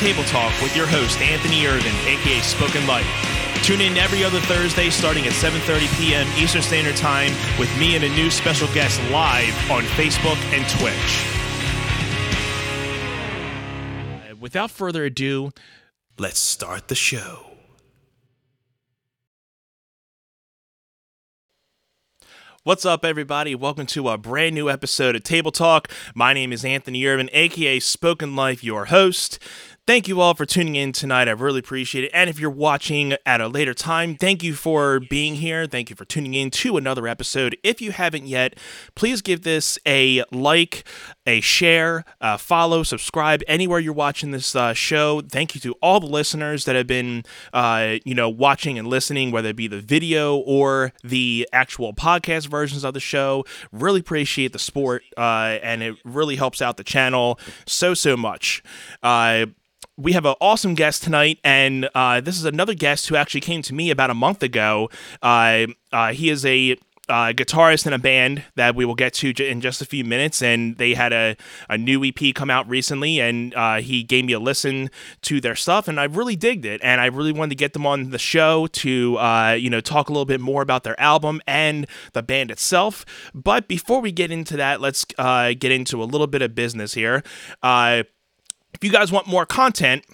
Table Talk with your host Anthony Irvin, aka Spoken Life. Tune in every other Thursday starting at 7:30 p.m. Eastern Standard Time with me and a new special guest live on Facebook and Twitch. Uh, Without further ado, let's start the show. What's up, everybody? Welcome to a brand new episode of Table Talk. My name is Anthony Irvin, aka Spoken Life, your host. Thank you all for tuning in tonight. I really appreciate it. And if you're watching at a later time, thank you for being here. Thank you for tuning in to another episode. If you haven't yet, please give this a like, a share, uh, follow, subscribe anywhere you're watching this uh, show. Thank you to all the listeners that have been, uh, you know, watching and listening, whether it be the video or the actual podcast versions of the show. Really appreciate the support, uh, and it really helps out the channel so so much. We have an awesome guest tonight, and uh, this is another guest who actually came to me about a month ago. Uh, uh, he is a uh, guitarist in a band that we will get to j- in just a few minutes, and they had a, a new EP come out recently, and uh, he gave me a listen to their stuff, and I really digged it, and I really wanted to get them on the show to uh, you know talk a little bit more about their album and the band itself. But before we get into that, let's get into a little bit of business here. If you guys want more content,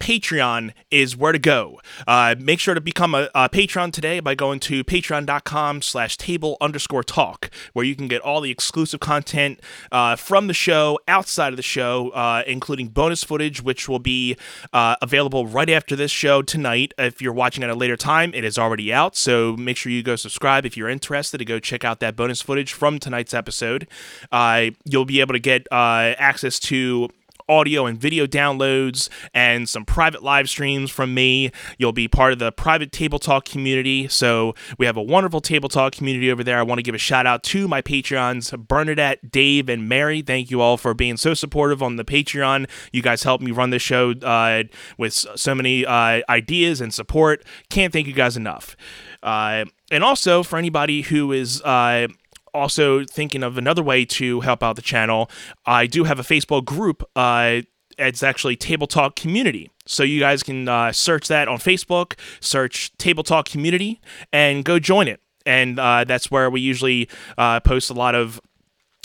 Patreon is where to go. Uh, make sure to become a, a Patreon today by going to patreon.com slash table underscore talk, where you can get all the exclusive content uh, from the show, outside of the show, uh, including bonus footage, which will be uh, available right after this show tonight. If you're watching at a later time, it is already out, so make sure you go subscribe if you're interested to go check out that bonus footage from tonight's episode. Uh, you'll be able to get uh, access to audio and video downloads and some private live streams from me. You'll be part of the private Table Talk community. So we have a wonderful Table Talk community over there. I want to give a shout out to my Patreons, Bernadette, Dave, and Mary. Thank you all for being so supportive on the Patreon. You guys help me run this show uh, with so many uh, ideas and support. Can't thank you guys enough. Uh, and also for anybody who is uh, also thinking of another way to help out the channel, I do have a Facebook group. Uh, it's actually Table Talk Community. So you guys can uh, search that on Facebook, search Table Talk Community, and go join it. And uh, that's where we usually uh, post a lot of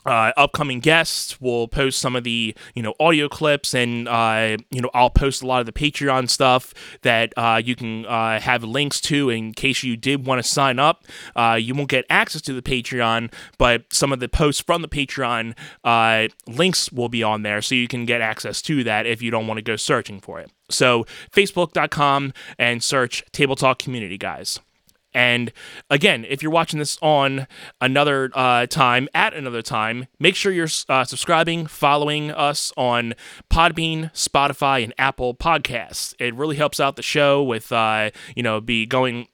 uh, upcoming guests. We'll post some of the you know audio clips, and uh, you know I'll post a lot of the Patreon stuff that uh, you can uh, have links to in case you did want to sign up. Uh, you won't get access to the Patreon, but some of the posts from the Patreon uh, links will be on there, so you can get access to that if you don't want to go searching for it. So Facebook.com and search Table Talk Community, guys. And again, if you're watching this on another uh, time, at another time, make sure you're uh, subscribing, following us on Podbean, Spotify, and Apple Podcasts. It really helps out the show with, uh, you know, be going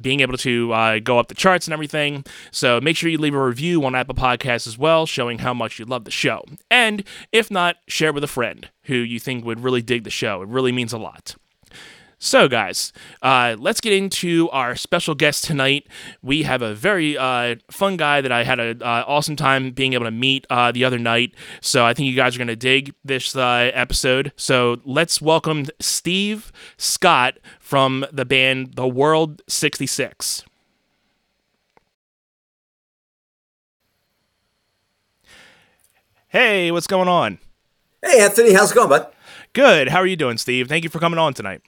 being able to uh, go up the charts and everything. So make sure you leave a review on Apple Podcasts as well, showing how much you love the show. And if not, share with a friend who you think would really dig the show. It really means a lot. So, guys, uh, let's get into our special guest tonight. We have a very uh, fun guy that I had an uh, awesome time being able to meet uh, the other night. So, I think you guys are going to dig this uh, episode. So, let's welcome Steve Scott from the band The World 66. Hey, what's going on? Hey, Anthony, how's it going, bud? Good. How are you doing, Steve? Thank you for coming on tonight.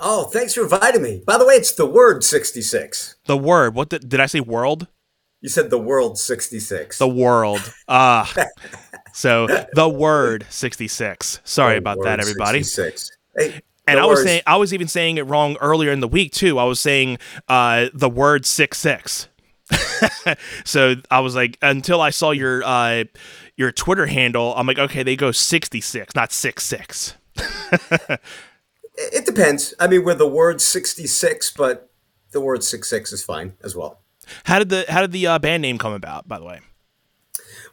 Oh, thanks for inviting me. By the way, it's the word 66. The word. What did, did I say? World. You said the world 66. The world. Ah. so the word 66. Sorry The about that, everybody. 66. Hey, And I was saying I was even saying it wrong earlier in the week too. I was saying uh, the word six six. so I was like, until I saw your uh, your Twitter handle, I'm like, okay, they go 66, not six six. it depends. I mean, we're the word 66, but the word 66 is fine as well. How did the how did the uh, band name come about? By the way.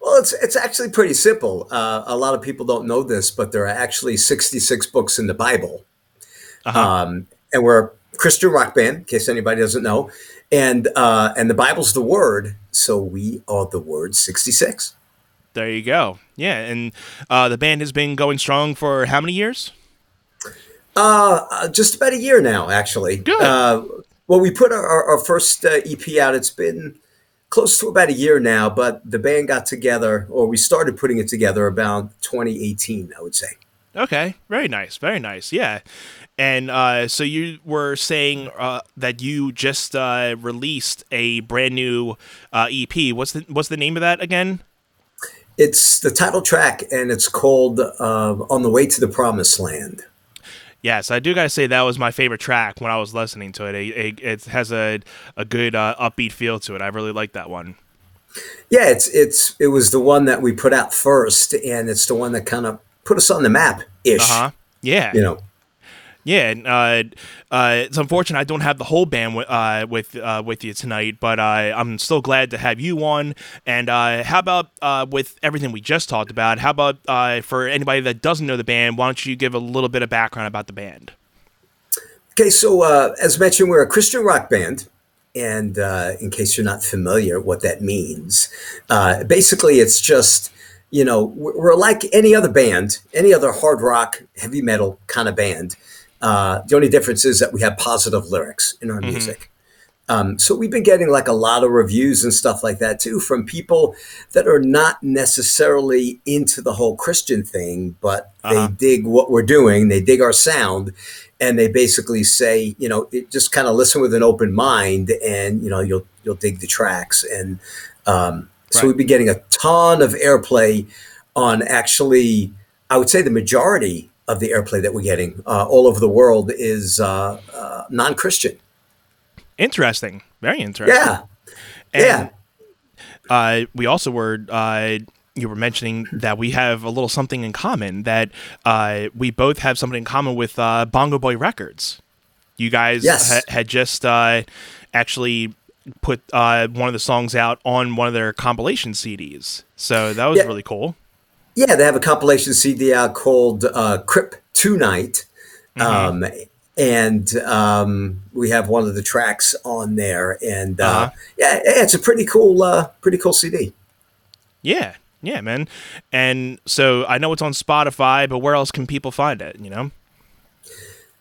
Well, it's it's actually pretty simple. Uh, a lot of people don't know this, but there are actually 66 books in the Bible. Uh-huh. Um, and we're a Christian rock band, in case anybody doesn't know. And uh, and the Bible's the word, so we are the word 66. There you go. Yeah, and uh, the band has been going strong for how many years? Uh, uh, just about a year now, actually. Good. Uh, well, we put our, our, first uh, EP out. It's been close to about a year now, but the band got together, or we started putting it together about 2018, I would say. Okay, very nice, very nice. Yeah, and uh, so you were saying uh, that you just uh, released a brand new uh, EP. What's the what's the name of that again? It's the title track, and it's called uh, "On the Way to the Promised Land." Yes, I do gotta say that was my favorite track when I was listening to it. It, it, it has a a good uh, upbeat feel to it. I really like that one. Yeah, it's it's it was the one that we put out first, and it's the one that kind of put us on the map ish. Uh huh. Yeah. You know. Yeah, and, uh, uh, it's unfortunate I don't have the whole band w- uh, with uh, with you tonight, but I'm still glad to have you on. And uh, how about uh, with everything we just talked about? How about for anybody that doesn't know the band? Why don't you give a little bit of background about the band? Okay, so as mentioned, we're a Christian rock band. And in case you're not familiar, what that means, basically, it's just, you know, we're like any other band, any other hard rock, heavy metal kind of band. Uh, the only difference is that we have positive lyrics in our music. Um, so we've been getting like a lot of reviews and stuff like that too from people that are not necessarily into the whole Christian thing, but Uh-huh. they dig what we're doing, they dig our sound, and they basically say, you know, it, just kind of listen with an open mind, and you know, you'll you'll dig the tracks. And um, so Right. we've been getting a ton of airplay on actually, I would say the majority of the airplay that we're getting uh, all over the world is uh, uh, non-Christian. Interesting, very interesting. Yeah. And, yeah. uh, we also were uh, you were mentioning that we have a little something in common that uh, we both have something in common with uh, Bongo Boy Records. You guys Yes. ha- had just uh, actually put uh, one of the songs out on one of their compilation CDs, so that was Yeah. really cool. Yeah, they have a compilation CD out called uh, Crip Tonight. Um, and um, we have one of the tracks on there. And uh, Uh-huh. yeah, yeah, it's a pretty cool, uh, pretty cool CD. Yeah, yeah, man. And so I know it's on Spotify, but where else can people find it? You know.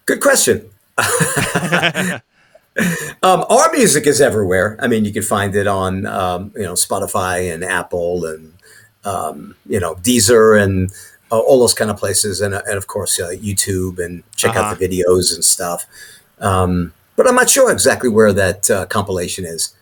Good question. um, our music is everywhere. I mean, you can find it on um, you know Spotify and Apple and um, you know Deezer and uh, all those kind of places, and, uh, and of course uh, YouTube and check Uh-huh. out the videos and stuff. Um, but I'm not sure exactly where that uh, compilation is.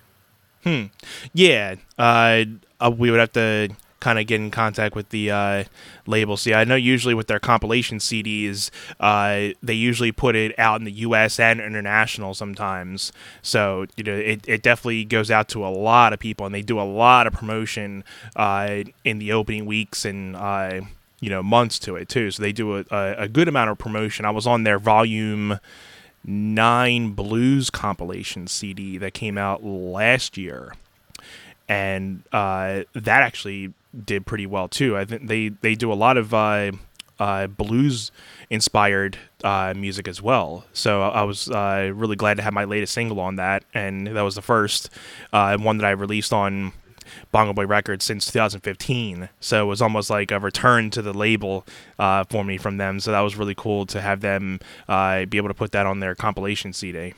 Hmm. Yeah, uh, uh, we would have to kind of get in contact with the uh, label. See, I know usually with their compilation CDs, uh, they usually put it out in the U.S. and international sometimes. So you know, it, it definitely goes out to a lot of people, and they do a lot of promotion uh, in the opening weeks and. Uh, you know, months to it too. So they do a, a, good amount of promotion. I was on their volume nine blues compilation CD that came out last year, and uh, that actually did pretty well too. I think they they do a lot of uh, uh, blues inspired uh, music as well. So I was uh, really glad to have my latest single on that, and that was the first uh, one that I released on. Bongo Boy Records since 2015, so it was almost like a return to the label uh, for me from them. So that was really cool to have them be able to put that on their compilation CD.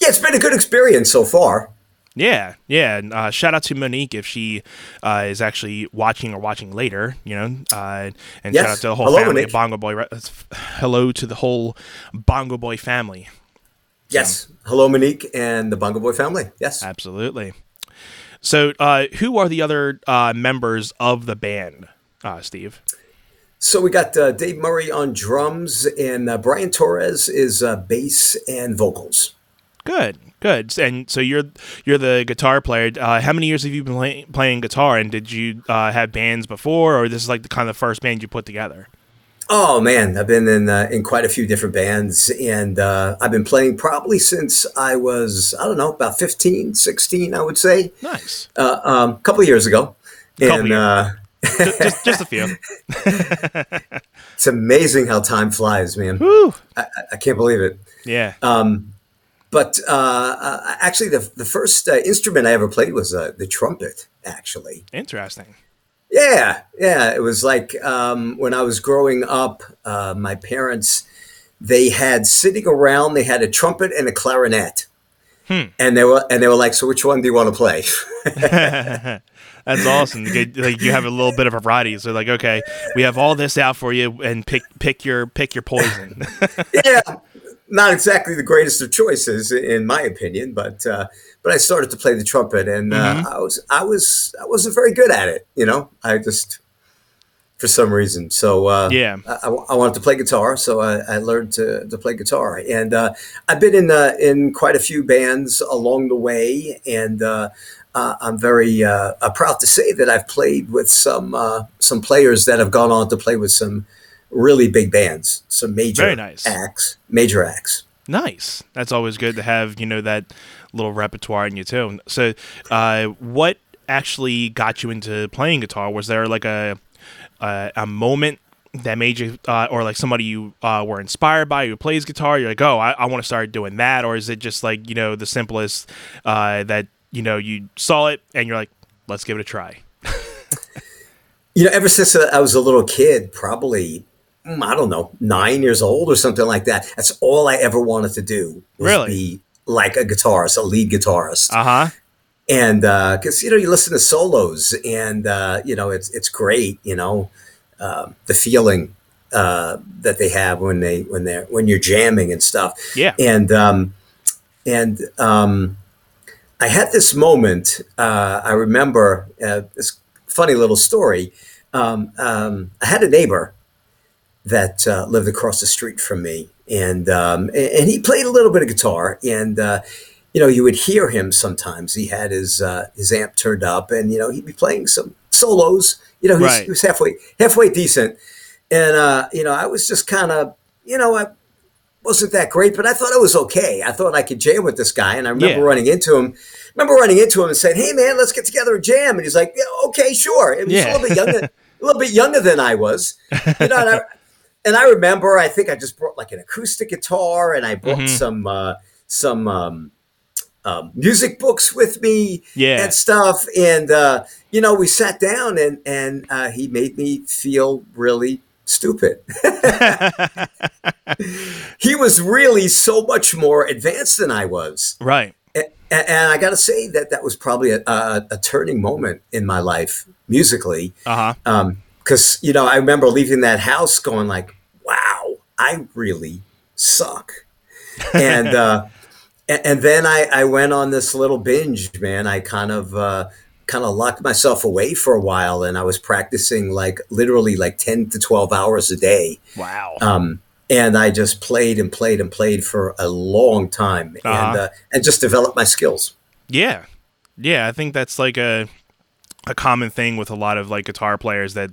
Yeah, it's been a good experience so far. Yeah, yeah. And, uh, shout out to Monique if she uh, is actually watching or watching later. You know, uh, and Yes. shout out to the whole Hello, family Monique. Bongo Boy. Re- Hello to the whole Bongo Boy family. Yes. Hello, Monique and the Bongo Boy family. Yes. Absolutely. So, uh, who are the other uh, members of the band, uh, Steve? So we got uh, Dave Murray on drums, and uh, Brian Torres is uh, bass and vocals. Good, good. And so you're you're the guitar player. Uh, how many years have you been play- playing guitar? And did you uh, have bands before, or this is like the kind of first band you put together? Oh man, I've been in uh, in quite a few different bands, and uh, I've been playing probably since I was I don't know about 15, 16, I would say, Nice. a uh, um, couple of years ago. Couple and uh, just, just, just a few. it's amazing how time flies, man. I, I- I can't believe it. Yeah. But uh, uh, actually, the the first uh, instrument I ever played was uh, the trumpet. Actually, Interesting. Yeah, yeah. It was like um, when I was growing up, uh, my parents they had sitting around. They had a trumpet and a clarinet, Hmm. and they were and they were like, "So which one do you want to play?" That's awesome. Like, you have a little bit of a variety. So like, okay, we have all this out for you, and pick pick your pick your poison. yeah, not exactly the greatest of choices in my opinion, but uh, but I started to play the trumpet, and uh, Mhm. I was I was I wasn't very good at it. You know, I just for some reason. So uh, Yeah. I, I- wanted to play guitar, so I, I learned to, to play guitar, and uh, I've been in uh, in quite a few bands along the way, and. Uh, uh, I'm very uh, uh, proud to say that I've played with some uh, some players that have gone on to play with some really big bands, some major Very nice. acts, major acts. nice. That's always good to have. You know that little repertoire in you too. So, uh, what actually got you into playing guitar? Was there like a a, a moment that made you, uh, or like somebody you uh, were inspired by who plays guitar? You're like, oh, I, I want to start doing that, or is it just like you know the simplest uh, that you know you saw it and you're like, let's give it a try. You know, ever since I was a little kid, probably I don't know, nine years old or something like that. That's all I ever wanted to do. Was Really? be like a guitarist, a lead guitarist. Uh huh. and uh because you know you listen to solos and uh, you know it's it's great you know uh, the feeling uh, that they have when they when they're when you're jamming and stuff Yeah. and um, and um, I had this moment uh, I remember uh, this funny little story um, um, I had a neighbor that uh, lived across the street from me, and um, and, he played a little bit of guitar, and uh, you know you would hear him sometimes. He had his uh, his amp turned up, and you know he'd be playing some solos. You know he was, Right. he was halfway halfway decent, and uh, you know I was just kind of you know I wasn't that great, but I thought it was okay. I thought I could jam with this guy, and I remember Yeah. running into him. Remember running into him and saying, "Hey man, let's get together and jam." And he's like, yeah, "Okay, sure." And he's Yeah. a little bit younger, a little bit younger than I was, you know. And I, and I remember, I think I just brought like an acoustic guitar, and I brought Mhm. some uh, some um, um, music books with me Yeah. and stuff. And uh, you know, we sat down, and and uh, he made me feel really stupid. he was really so much more advanced than I was. right. And, and I got to say that that was probably a, a, a turning moment in my life musically, Uh huh. Because you know I remember leaving that house going like, "Wow, I really suck," and uh, and, and then I, I went on this little binge, man. I kind of uh, kind of locked myself away for a while, and I was practicing like literally like ten to twelve hours a day. Wow. Um, and I just played and played and played for a long time, and Uh-huh. uh, and just developed my skills. Yeah, yeah. I think that's like a a common thing with a lot of like guitar players that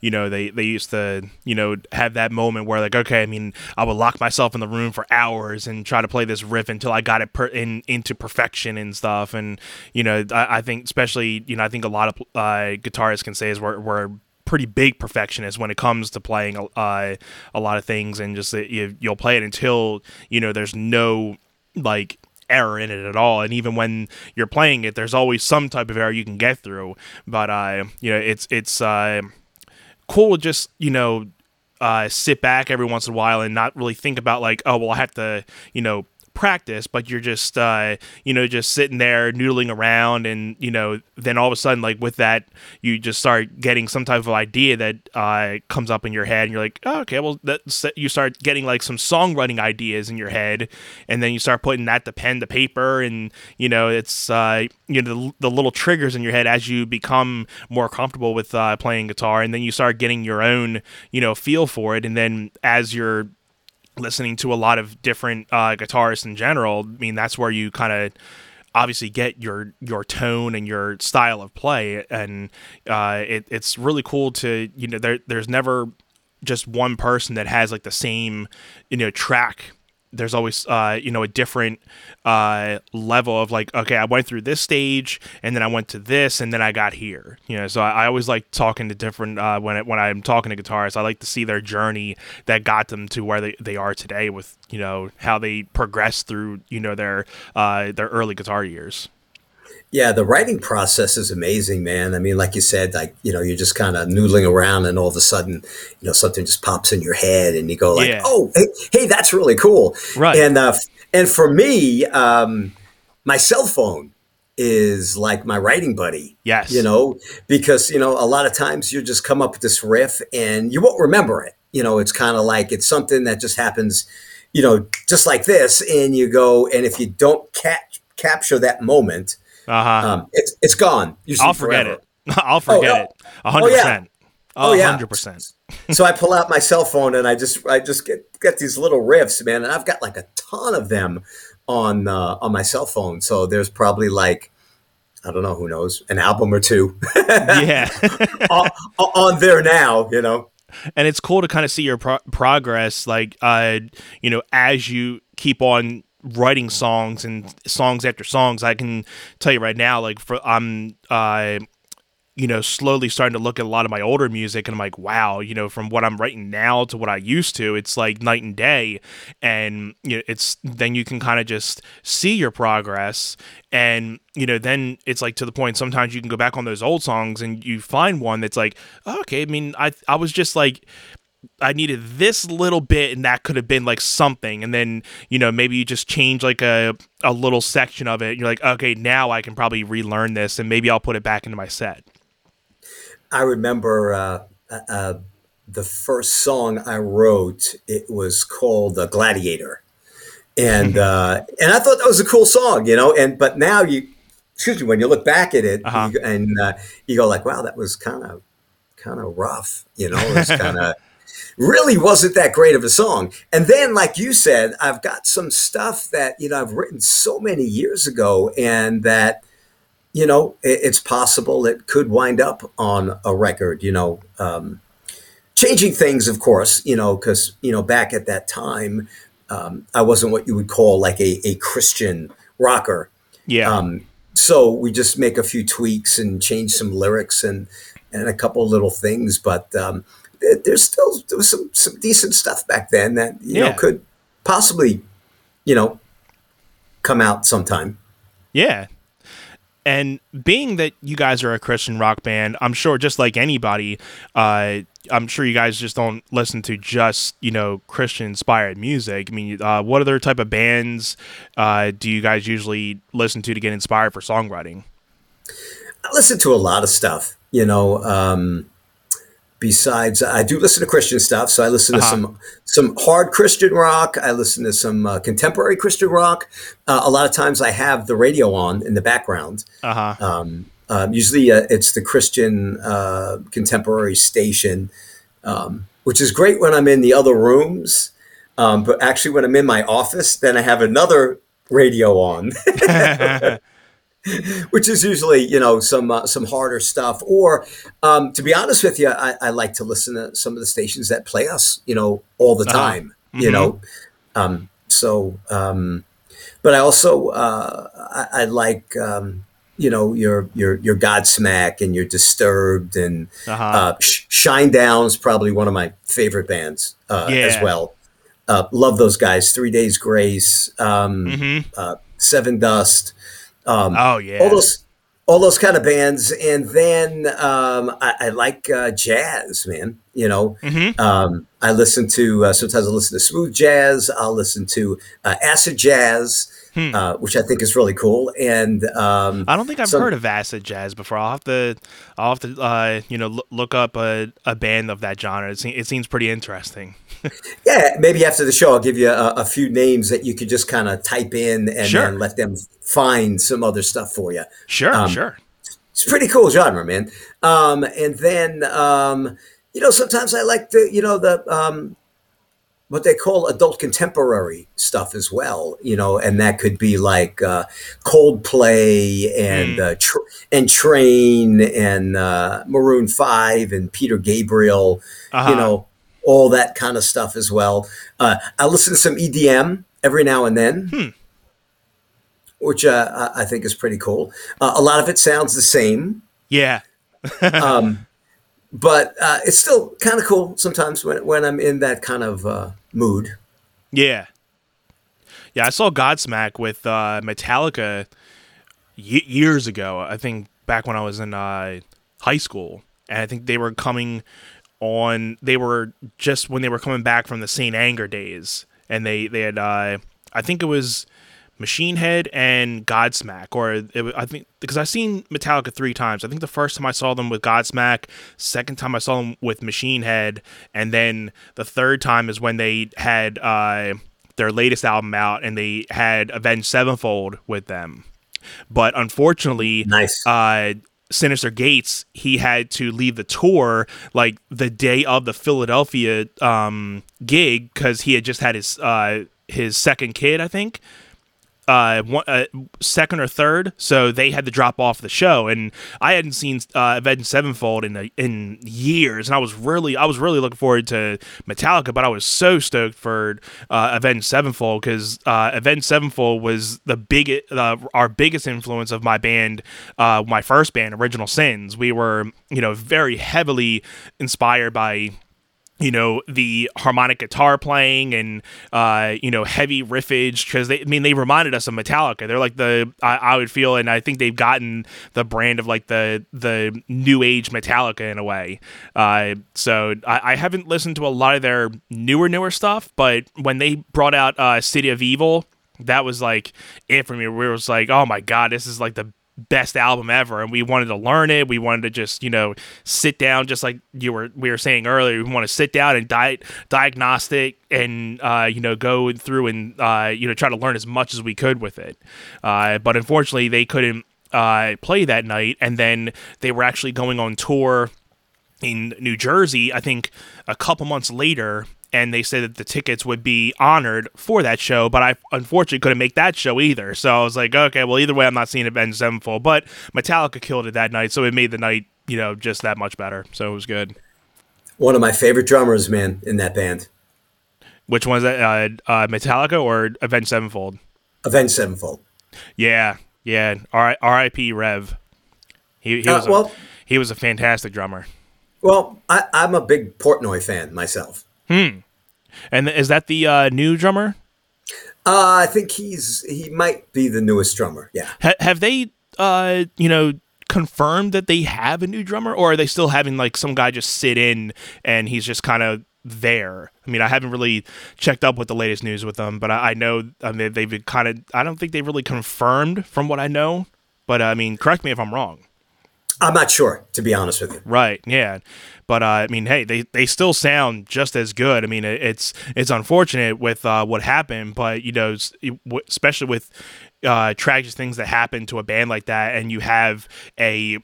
you know they they used to you know have that moment where like okay, I mean I would lock myself in the room for hours and try to play this riff until I got it per- in into perfection and stuff. And you know I, I think especially you know I think a lot of uh, guitarists can say is we're we're pretty big perfectionists when it comes to playing uh, a lot of things and just that you, you'll play it until you know there's no like error in it at all. And even when you're playing it there's always some type of error you can get through. But uh you know it's it's uh cool to just you know uh sit back every once in a while and not really think about like oh well I have to you know practice but you're just uh you know just sitting there noodling around and you know then all of a sudden like with that you just start getting some type of idea that uh comes up in your head and you're like oh, okay well that's you start getting like some songwriting ideas in your head and then you start putting that to pen to paper and you know it's uh you know the, the little triggers in your head as you become more comfortable with uh, playing guitar and then you start getting your own you know feel for it and then as you're listening to a lot of different uh, guitarists in general, I mean that's where you kind of obviously get your your tone and your style of play, and uh, it, it's really cool to you know there there's never just one person that has like the same you know track there's always uh, you know a different uh, level of like okay I went through this stage and then I went to this and then I got here. You know so I, I always like talking to different uh, when it, when I'm talking to guitarists I like to see their journey that got them to where they, they are today with you know how they progressed through you know their uh, their early guitar years Yeah, the writing process is amazing, man. I mean, like you said, like you know, you're just kind of noodling around, and all of a sudden, you know, something just pops in your head, and you go like, Yeah. "Oh, hey, hey that's really cool." Right. And uh, and for me, um, my cell phone is like my writing buddy. Yes. You know, because you know, a lot of times you just come up with this riff, and you won't remember it. You know, it's kind of like it's something that just happens. You know, just like this, and you go, and if you don't catch capture that moment Uh huh. um, it's it's gone. I'll forget forever. it. I'll forget no. it. Hundred yeah. percent. Oh, A yeah. hundred percent. so I pull out my cell phone and I just I just get get these little riffs, man, and I've got like a ton of them on uh, on my cell phone. So there's probably like I don't know who knows an album or two Yeah. on, on there now. You know. and it's cool to kind of see your pro- progress like uh you know as you keep on writing songs and songs after songs. I can tell you right now like for i'm uh you know slowly starting to look at a lot of my older music and i'm like wow you know from what i'm writing now to what i used to it's like night and day. And you know it's then you can kind of just see your progress and you know then it's like to the point sometimes you can go back on those old songs and you find one that's like okay i mean i i was just like I needed this little bit and that could have been like something and then you know maybe you just change like a a little section of it and you're like okay now I can probably relearn this and maybe I'll put it back into my set. I remember uh, uh, the first song I wrote. It was called uh, "Gladiator," and uh, and I thought that was a cool song, you know. And but now you, excuse me, when you look back at it, Uh-huh. you, and uh, you go like, "Wow, that was kind of kind of rough," you know. It was kind of really wasn't that great of a song. And then, like you said, I've got some stuff that you know I've written so many years ago, and that you know, it, it's possible it could wind up on a record, you know, um, changing things, of course, you know, because, you know, back at that time, um, I wasn't what you would call like a, a Christian rocker. Yeah. Um, so we just make a few tweaks and change some lyrics and, and a couple of little things. But um, there's still there was some, some decent stuff back then that, you Yeah. know, could possibly, you know, come out sometime. Yeah. And being that you guys are a Christian rock band, I'm sure just like anybody, uh, I'm sure you guys just don't listen to just you know Christian inspired music. I mean, uh, what other type of bands uh, do you guys usually listen to to get inspired for songwriting? I listen to a lot of stuff, you know. Um, besides, I do listen to Christian stuff, so I listen to Uh-huh. some some hard Christian rock. I listen to some uh, contemporary Christian rock. Uh, a lot of times, I have the radio on in the background. Uh huh. Um, um, usually, uh, it's the Christian uh, contemporary station, um, which is great when I'm in the other rooms. Um, but actually, when I'm in my office, then I have another radio on. which is usually you know some uh, some harder stuff or um, to be honest with you I, I like to listen to some of the stations that play us you know all the Uh-huh. time you know um, so um, but I also uh, I, I like um, you know your your your Godsmack and your Disturbed and Uh-huh. uh, Sh- Shinedown's probably one of my favorite bands uh, as well. Uh, love those guys. Three Days Grace, um, hmm uh, Sevendust, um, Oh yeah. all those all those kind of bands. And then um, I, I like uh, jazz, man. You know, Mhm. um, I listen to uh, sometimes I listen to smooth jazz. I'll listen to uh, acid jazz, Hmm. uh, which I think is really cool. And um, I don't think I've some- heard of acid jazz before. I'll have to, I'll have to, uh, you know, look, look up a, a band of that genre. It, se- it seems pretty interesting. Yeah, maybe after the show, I'll give you a, a few names that you could just kind of type in and Sure. then let them find some other stuff for you. Sure, Um, sure. It's a pretty cool genre, man. Um, and then, um, you know, sometimes I like the, you know, the um, what they call adult contemporary stuff as well. You know, and that could be like uh, Coldplay and Mm. uh, tr- and Train and uh, Maroon Five and Peter Gabriel. Uh-huh. You know, all that kind of stuff as well. Uh, I listen to some EDM every now and then. Hmm. Which uh, I think is pretty cool. Uh, a lot of it sounds the same, Yeah. um, but uh, it's still kind of cool sometimes when, when I'm in that kind of uh, mood. Yeah. Yeah, I saw Godsmack with uh, Metallica y- years ago. I think back when I was in uh, high school, and I think they were coming on. They were just when they were coming back from the St. Anger days, and they they had. Uh, I think it was Machine Head and Godsmack, or it, I think because I've seen Metallica three times. I think the first time I saw them with Godsmack, second time I saw them with Machine Head, and then the third time is when they had uh, their latest album out and they had Avenged Sevenfold with them. But unfortunately, Nice. uh, Synyster Gates, he had to leave the tour like the day of the Philadelphia um, gig because he had just had his uh, his second kid, I think. Uh, one, uh, second or third, so they had to drop off the show, and I hadn't seen uh, Avenged Sevenfold in a, in years, and I was really I was really looking forward to Metallica, but I was so stoked for uh, Avenged Sevenfold because uh, Avenged Sevenfold was the big uh, our biggest influence of my band, uh, my first band, Original Sins. We were you know very heavily inspired by you know the harmonic guitar playing and uh you know heavy riffage because they I mean they reminded us of Metallica. They're like the I, I would feel and I think they've gotten the brand of like the the new age Metallica in a way. Uh so I, I haven't listened to a lot of their newer newer stuff but when they brought out uh City of Evil that was like it for me. Where it was like oh my god this is like the best album ever and we wanted to learn it. We wanted to just you know sit down just like you were we were saying earlier we want to sit down and di- diagnostic and uh, you know go through and uh, you know try to learn as much as we could with it. Uh, but unfortunately they couldn't uh, play that night and then they were actually going on tour in New Jersey, I think a couple months later, and they said that the tickets would be honored for that show, but I unfortunately couldn't make that show either. So I was like, okay, well, either way, I'm not seeing Avenged Sevenfold, but Metallica killed it that night, so it made the night, you know, just that much better. So it was good. One of my favorite drummers, man, in that band. Which one is that? Uh, uh, Metallica or Avenged Sevenfold? Avenged Sevenfold. Yeah, yeah. R- R.I.P. Rev. He, he Uh, was a, well- he was a fantastic drummer. Well, I, I'm a big Portnoy fan myself. And is that the uh, new drummer? Uh, I think he's he might be the newest drummer. Yeah. Ha- have they, uh, you know, confirmed that they have a new drummer, or are they still having like some guy just sit in and he's just kind of there? I mean, I haven't really checked up with the latest news with them, but I, I know I mean, they've kind of. I don't think they've really confirmed from what I know, but I mean, correct me if I'm wrong. I'm not sure, to be honest with you. Right. Yeah. But uh, I mean, hey, they, they still sound just as good. I mean, it, it's it's unfortunate with uh, what happened, but you know, especially with uh, tragic things that happen to a band like that, and you have a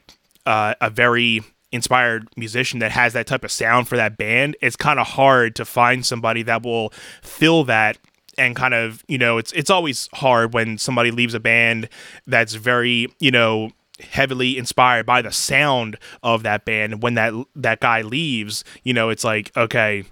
uh, a very inspired musician that has that type of sound for that band, it's kind of hard to find somebody that will fill that and kind of you know it's it's always hard when somebody leaves a band that's very you know heavily inspired by the sound of that band. When that that guy leaves you know it's like okay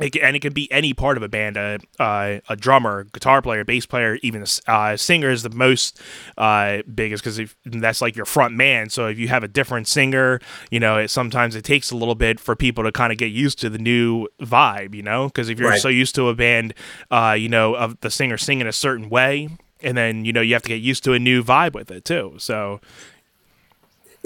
it and it can be any part of a band a, uh, a drummer guitar player bass player even a uh, singer is the most uh, biggest because that's like your front man. So if you have a different singer you know it, sometimes it takes a little bit for people to kind of get used to the new vibe you know? Because if you're Right. so used to a band uh, you know of the singer singing a certain way and then you know you have to get used to a new vibe with it too. So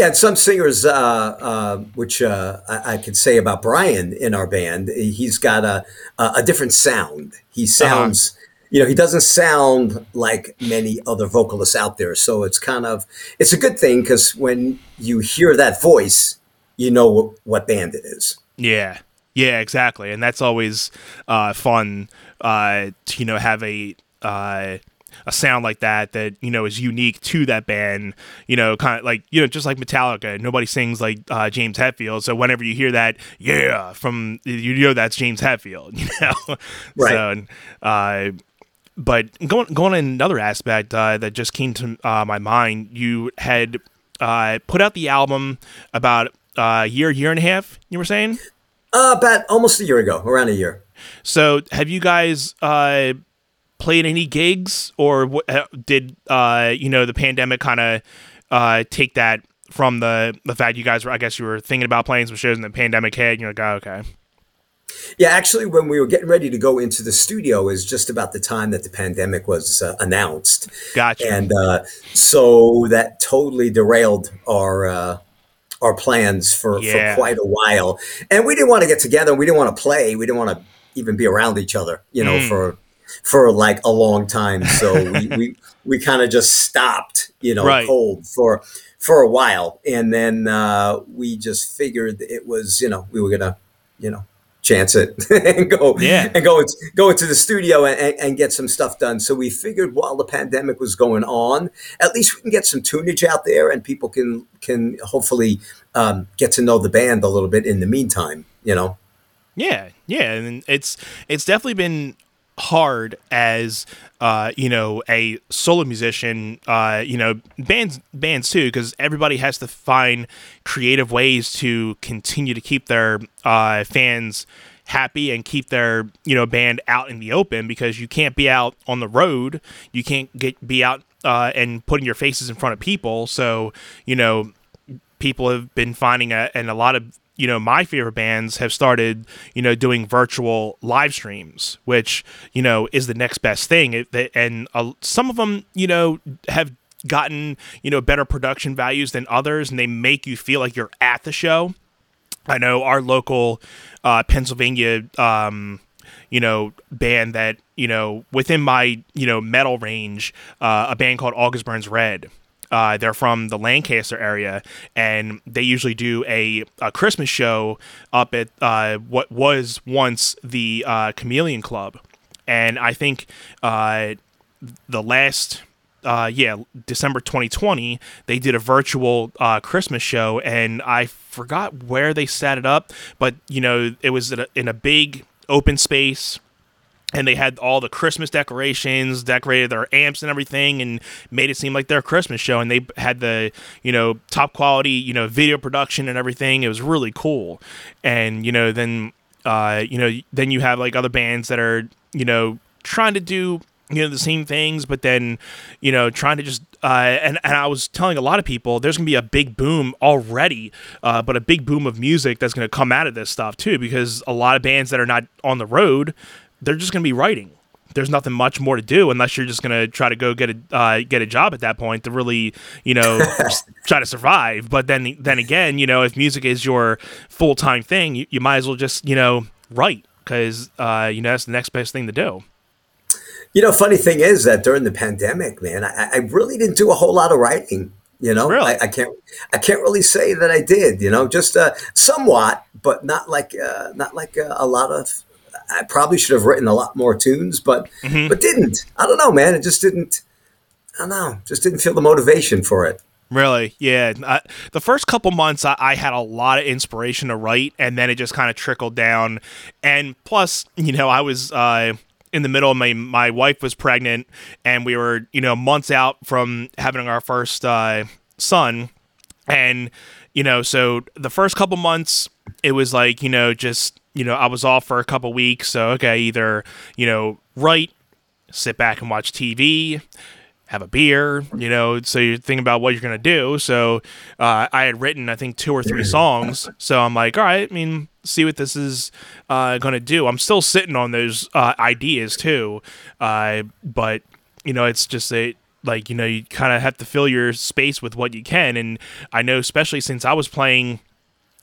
Yeah, and some singers, uh, uh, which uh, I, I could say about Brian in our band, he's got a a, different sound. He sounds, you know, he doesn't sound like many other vocalists out there. So it's kind of it's a good thing because when you hear that voice, you know what, what band it is. Yeah, yeah, exactly, and that's always uh, fun uh, to you know have a uh, a sound like that that you know is unique to that band. You know, kind of like you know just like Metallica, nobody sings like uh, James Hetfield. So whenever you hear that, yeah, from you know that's James Hetfield. You know, Right. So, uh, but going going on another aspect uh, that just came to uh, my mind, you had uh, put out the album about uh, a year, year and a half. You were saying. Uh, about almost a year ago, around a year. So, have you guys played any gigs, or uh, did uh, you know the pandemic kind of uh, take that from the the fact you guys were? I guess you were thinking about playing some shows, and the pandemic hit, and you're like, oh, okay, Yeah, actually, when we were getting ready to go into the studio, is just about the time that the pandemic was uh, announced. Gotcha. And uh, so that totally derailed our uh, our plans for, Yeah. for quite a while. And we didn't want to get together. We didn't want to play. We didn't want to even be around each other, you know, Mm. for for like a long time. So we we, we kind of just stopped, you know, Right. cold for for a while. And then uh, we just figured it was, you know, we were gonna, you know, chance it and go Yeah. and go into, go into the studio and, and, and get some stuff done. So we figured while the pandemic was going on, at least we can get some tunage out there and people can can hopefully um, get to know the band a little bit in the meantime. You know, Yeah, yeah, and it's it's definitely been hard as uh, you know a solo musician. Uh, you know, bands bands too, because everybody has to find creative ways to continue to keep their uh, fans happy and keep their you know band out in the open because you can't be out on the road you can't get be out uh, and putting your faces in front of people so you know people have been finding a, and a lot of you know my favorite bands have started you know doing virtual live streams which you know is the next best thing and uh, some of them you know have gotten you know better production values than others and they make you feel like you're at the show I know our local uh, Pennsylvania, um, you know, band that you know within my you know metal range, uh, a band called August Burns Red. Uh, they're from the Lancaster area, and they usually do a, a Christmas show up at uh, what was once the uh, Chameleon Club, and I think uh, the last uh yeah december 2020 they did a virtual uh christmas show and i forgot where they set it up but you know it was in a, in a big open space and they had all the Christmas decorations, decorated their amps and everything, and made it seem like their Christmas show. And they had the you know top quality you know video production and everything. It was really cool. And you know then uh, you know then you have like other bands that are you know trying to do you know the same things, but then you know trying to just uh, and and I was telling a lot of people there's gonna be a big boom already, uh, but a big boom of music that's gonna come out of this stuff too, because a lot of bands that are not on the road, they're just gonna be writing. There's nothing much more to do unless you're just gonna try to go get a uh, get a job at that point to really you know try to survive. But then then again, you know if music is your full time thing, you, you might as well just you know write because uh, you know that's the next best thing to do. you know, funny thing is that during the pandemic, man, I, I really didn't do a whole lot of writing. You know, Really? I, I can't I can't really say that I did. You know, just uh, somewhat, but not like uh, not like uh, a lot of. I probably should have written a lot more tunes, but Mm-hmm. but didn't. I don't know, man. It just didn't. I don't know. Just didn't feel the motivation for it. Really? Yeah. I, the first couple months, I, I had a lot of inspiration to write, and then it just kind of trickled down. And plus, you know, I was uh, in the middle of my my wife was pregnant, and we were you know months out from having our first uh, son, and you know, so the first couple months, it was like you know just you know I was off for a couple weeks, so okay, either you know write, sit back and watch TV have a beer, you know, so you think about what you're going to do. So uh, I had written, I think, two or three songs. So I'm like, all right, I mean, see what this is uh, going to do. I'm still sitting on those uh, ideas too. Uh, but, you know, it's just a, like, you know, you kind of have to fill your space with what you can. And I know, especially since I was playing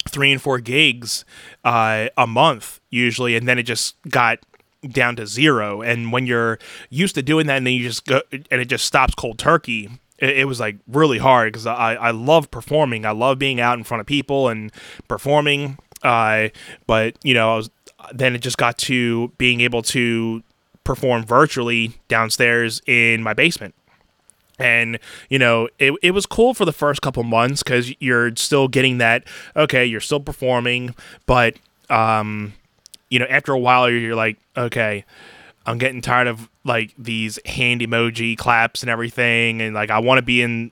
three and four gigs uh, a month usually, and then it just got down to zero. And when you're used to doing that, and then you just go and it just stops cold turkey. It, it was like really hard because I I love performing. I love being out in front of people and performing. Uh, but you know, I was then it just got to being able to perform virtually downstairs in my basement and you know it, it was cool for the first couple months because you're still getting that okay you're still performing but um you know after a while you're like okay i'm getting tired of like these hand emoji claps and everything and like i want to be in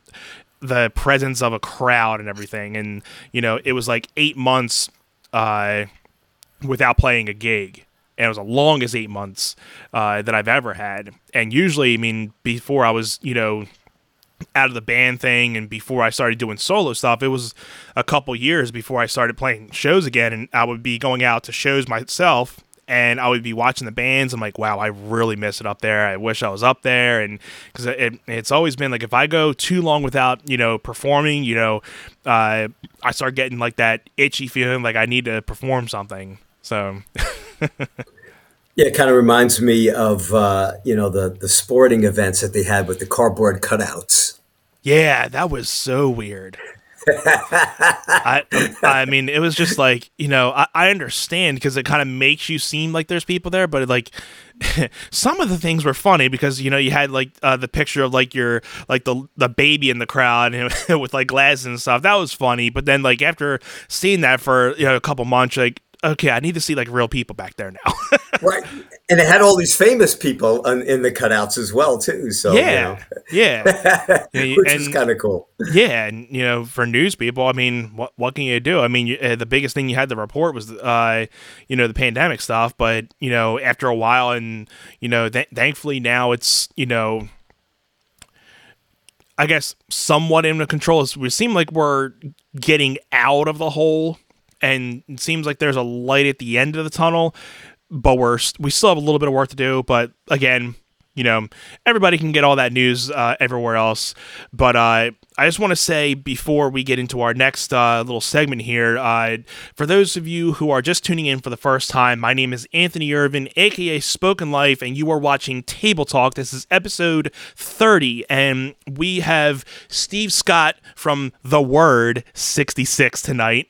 the presence of a crowd and everything and you know it was like eight months uh without playing a gig. And it was the longest eight months uh, that I've ever had. And usually, I mean, before I was, you know, out of the band thing and before I started doing solo stuff, it was a couple years before I started playing shows again. And I would be going out to shows myself and I would be watching the bands. I'm like, wow, I really miss it up there. I wish I was up there. And because it, it's always been like, if I go too long without, you know, performing, you know, uh, I start getting like that itchy feeling like I need to perform something. So. Yeah, it kind of reminds me of uh, you know the the sporting events that they had with the cardboard cutouts. Yeah, that was so weird. I I mean, it was just like you know I, I understand because it kind of makes you seem like there's people there, but like some of the things were funny because you know you had like uh, the picture of like your like the the baby in the crowd with like glasses and stuff. That was funny, but then like after seeing that for you know a couple months, like okay, I need to see like real people back there now. right. And it had all these famous people in, in the cutouts as well too. So yeah, you know. yeah, which and, is kind of cool. Yeah, and you know, for news people, I mean, what what can you do? I mean, you, uh, the biggest thing you had to report was, uh, you know, the pandemic stuff. But you know, after a while, and you know, th- thankfully now it's you know. I guess somewhat in control. We seem like we're getting out of the hole and it seems like there's a light at the end of the tunnel, but we're we still have a little bit of work to do. But again, you know, everybody can get all that news uh, everywhere else. But uh, I just want to say before we get into our next uh, little segment here, uh, for those of you who are just tuning in for the first time, my name is Anthony Irvin, aka Spoken Life, and you are watching Table Talk. This is episode 30, and we have Steve Scott from The Word 66 tonight,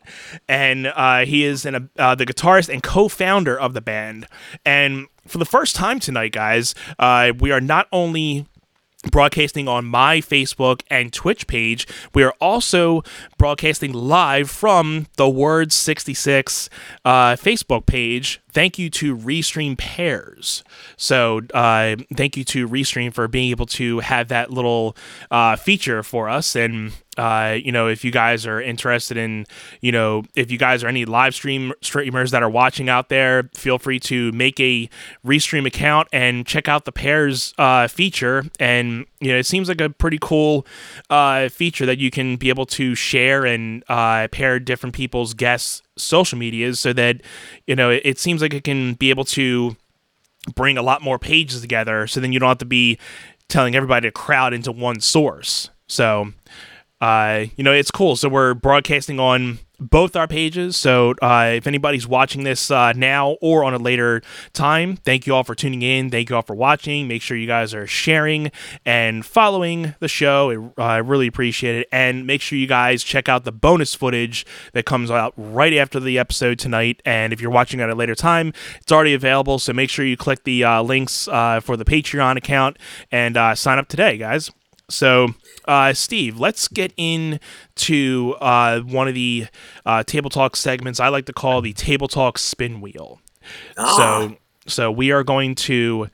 and uh, he is an, uh, the guitarist and co founder of the band. And for the first time tonight, guys, uh, we are not only broadcasting on my Facebook and Twitch page. We are also broadcasting live from the Word 66 uh, Facebook page. Thank you to Restream Pairs. So, uh, thank you to Restream for being able to have that little uh, feature for us. And uh, you know, if you guys are interested in, you know, if you guys are any live stream streamers that are watching out there, feel free to make a restream account and check out the pairs uh, feature. And you know, it seems like a pretty cool uh, feature that you can be able to share and uh, pair different people's guests' social medias, so that you know, it, it seems like it can be able to bring a lot more pages together. So then you don't have to be telling everybody to crowd into one source. So uh, you know, it's cool. So we're broadcasting on both our pages. So uh, if anybody's watching this uh, now or on a later time, thank you all for tuning in. Thank you all for watching. Make sure you guys are sharing and following the show. I really appreciate it. And make sure you guys check out the bonus footage that comes out right after the episode tonight. And if you're watching at a later time, it's already available. So make sure you click the uh, links uh, for the Patreon account and uh, sign up today, guys. So, uh, Steve, let's get into uh, one of the uh, table talk segments I like to call the table talk spin wheel. Ah. So, so we are going to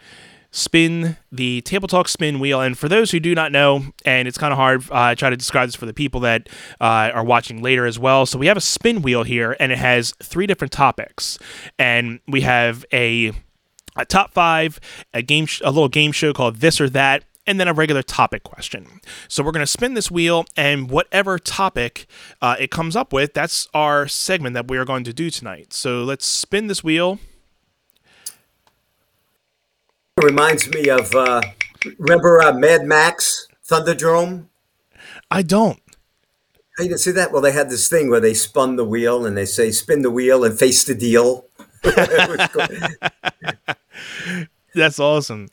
spin the table talk spin wheel. And for those who do not know, and it's kind of hard, uh, I try to describe this for the people that uh, are watching later as well. So we have a spin wheel here, and it has three different topics, and we have a a top five, a game, sh- a little game show called This or That, and then a regular topic question. So we're going to spin this wheel, and whatever topic uh, it comes up with, that's our segment that we are going to do tonight. So let's spin this wheel. It reminds me of, uh, remember uh, Mad Max Thunderdome? I don't. You didn't see that? Well, they had this thing where they spun the wheel and they say, spin the wheel and face the deal. That's awesome.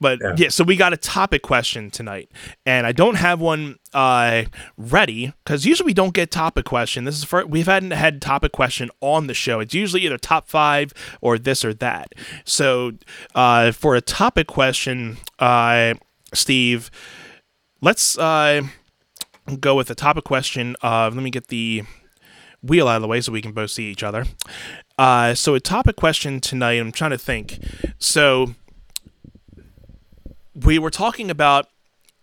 But yeah. yeah. so we got a topic question tonight, and I don't have one uh, ready because usually we don't get topic question. This is for we've hadn't had topic question on the show. It's usually either top five or this or that. So uh, for a topic question, uh, Steve, let's uh, go with a topic question of. Let me get the wheel out of the way so we can both see each other. Uh, so a topic question tonight. I'm trying to think. So we were talking about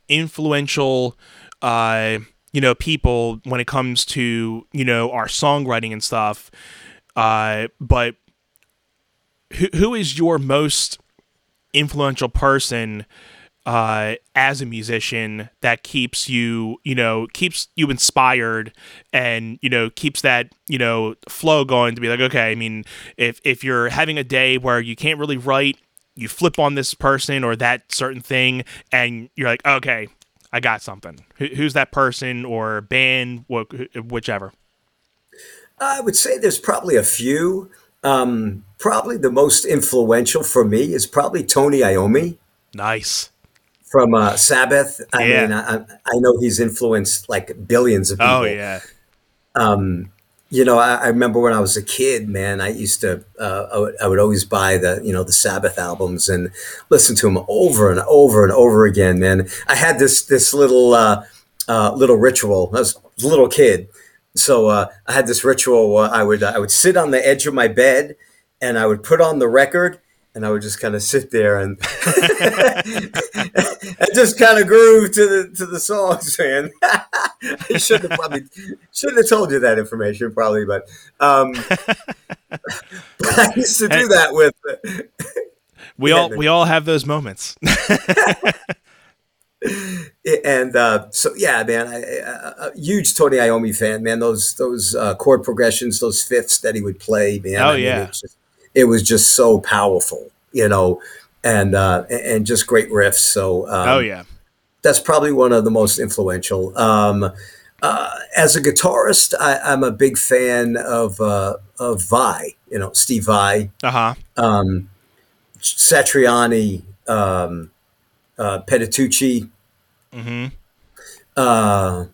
influential uh, you know people when it comes to you know our songwriting and stuff. Uh, but who, who is your most influential person uh, as a musician that keeps you, you know, keeps you inspired and, you know, keeps that, you know, flow going to be like, okay, I mean, if, if you're having a day where you can't really write, you flip on this person or that certain thing and you're like, okay, I got something. who's that person or band, whichever? I would say there's probably a few. Um, probably the most influential for me is probably Tony Iommi. Nice from uh, Sabbath. I yeah. mean, I, I, know he's influenced like billions of oh, people. Oh yeah. Um, you know, I, I, remember when I was a kid, man. I used to, uh, I, would, always buy the, you know, the Sabbath albums and listen to them over and over and over again. Man, I had this this little uh, uh, little ritual. I was a little kid, so uh, I had this ritual. I would I would sit on the edge of my bed and I would put on the record and I would just kind of sit there and and just kind of groove to the to the songs, man. I should have probably should have told you that information, probably, but um, I used to do that with. we all we all have those moments. and uh, so yeah, man, I, a huge Tony Iommi fan, man. Those those uh, chord progressions, those fifths that he would play, man. Oh I mean, yeah. Just, it was just so powerful, you know, and uh, and just great riffs. So um, oh yeah, that's probably one of the most influential. Um, uh, as a guitarist, I, am a big fan of uh, of Vai. You know, Steve Vai, uh-huh. um, Satriani, um, uh, Petrucci. Mm-hmm. Uh,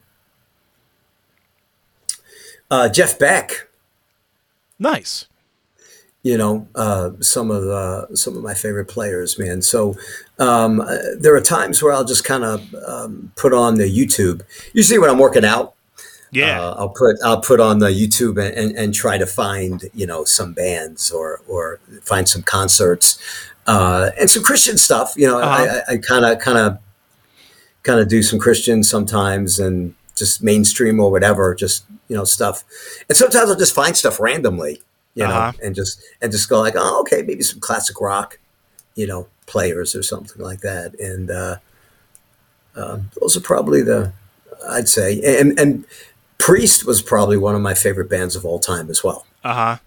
uh, Jeff Beck. Nice you know uh, some of the, some of my favorite players, man. So um, uh, there are times where I'll just kind of um, put on the YouTube. Usually when I'm working out, yeah, uh, I'll put I'll put on the YouTube and, and, and, try to find you know some bands or or find some concerts uh, and some Christian stuff. You know, uh-huh. I kind of kind of kind of do some Christian sometimes and just mainstream or whatever, just you know stuff. And sometimes I'll just find stuff randomly you know, uh-huh. and just and just go like, oh, okay, maybe some classic rock, you know, players or something like that. And uh, uh, those are probably the, I'd say, and and Priest was probably one of my favorite bands of all time as well. Uh huh.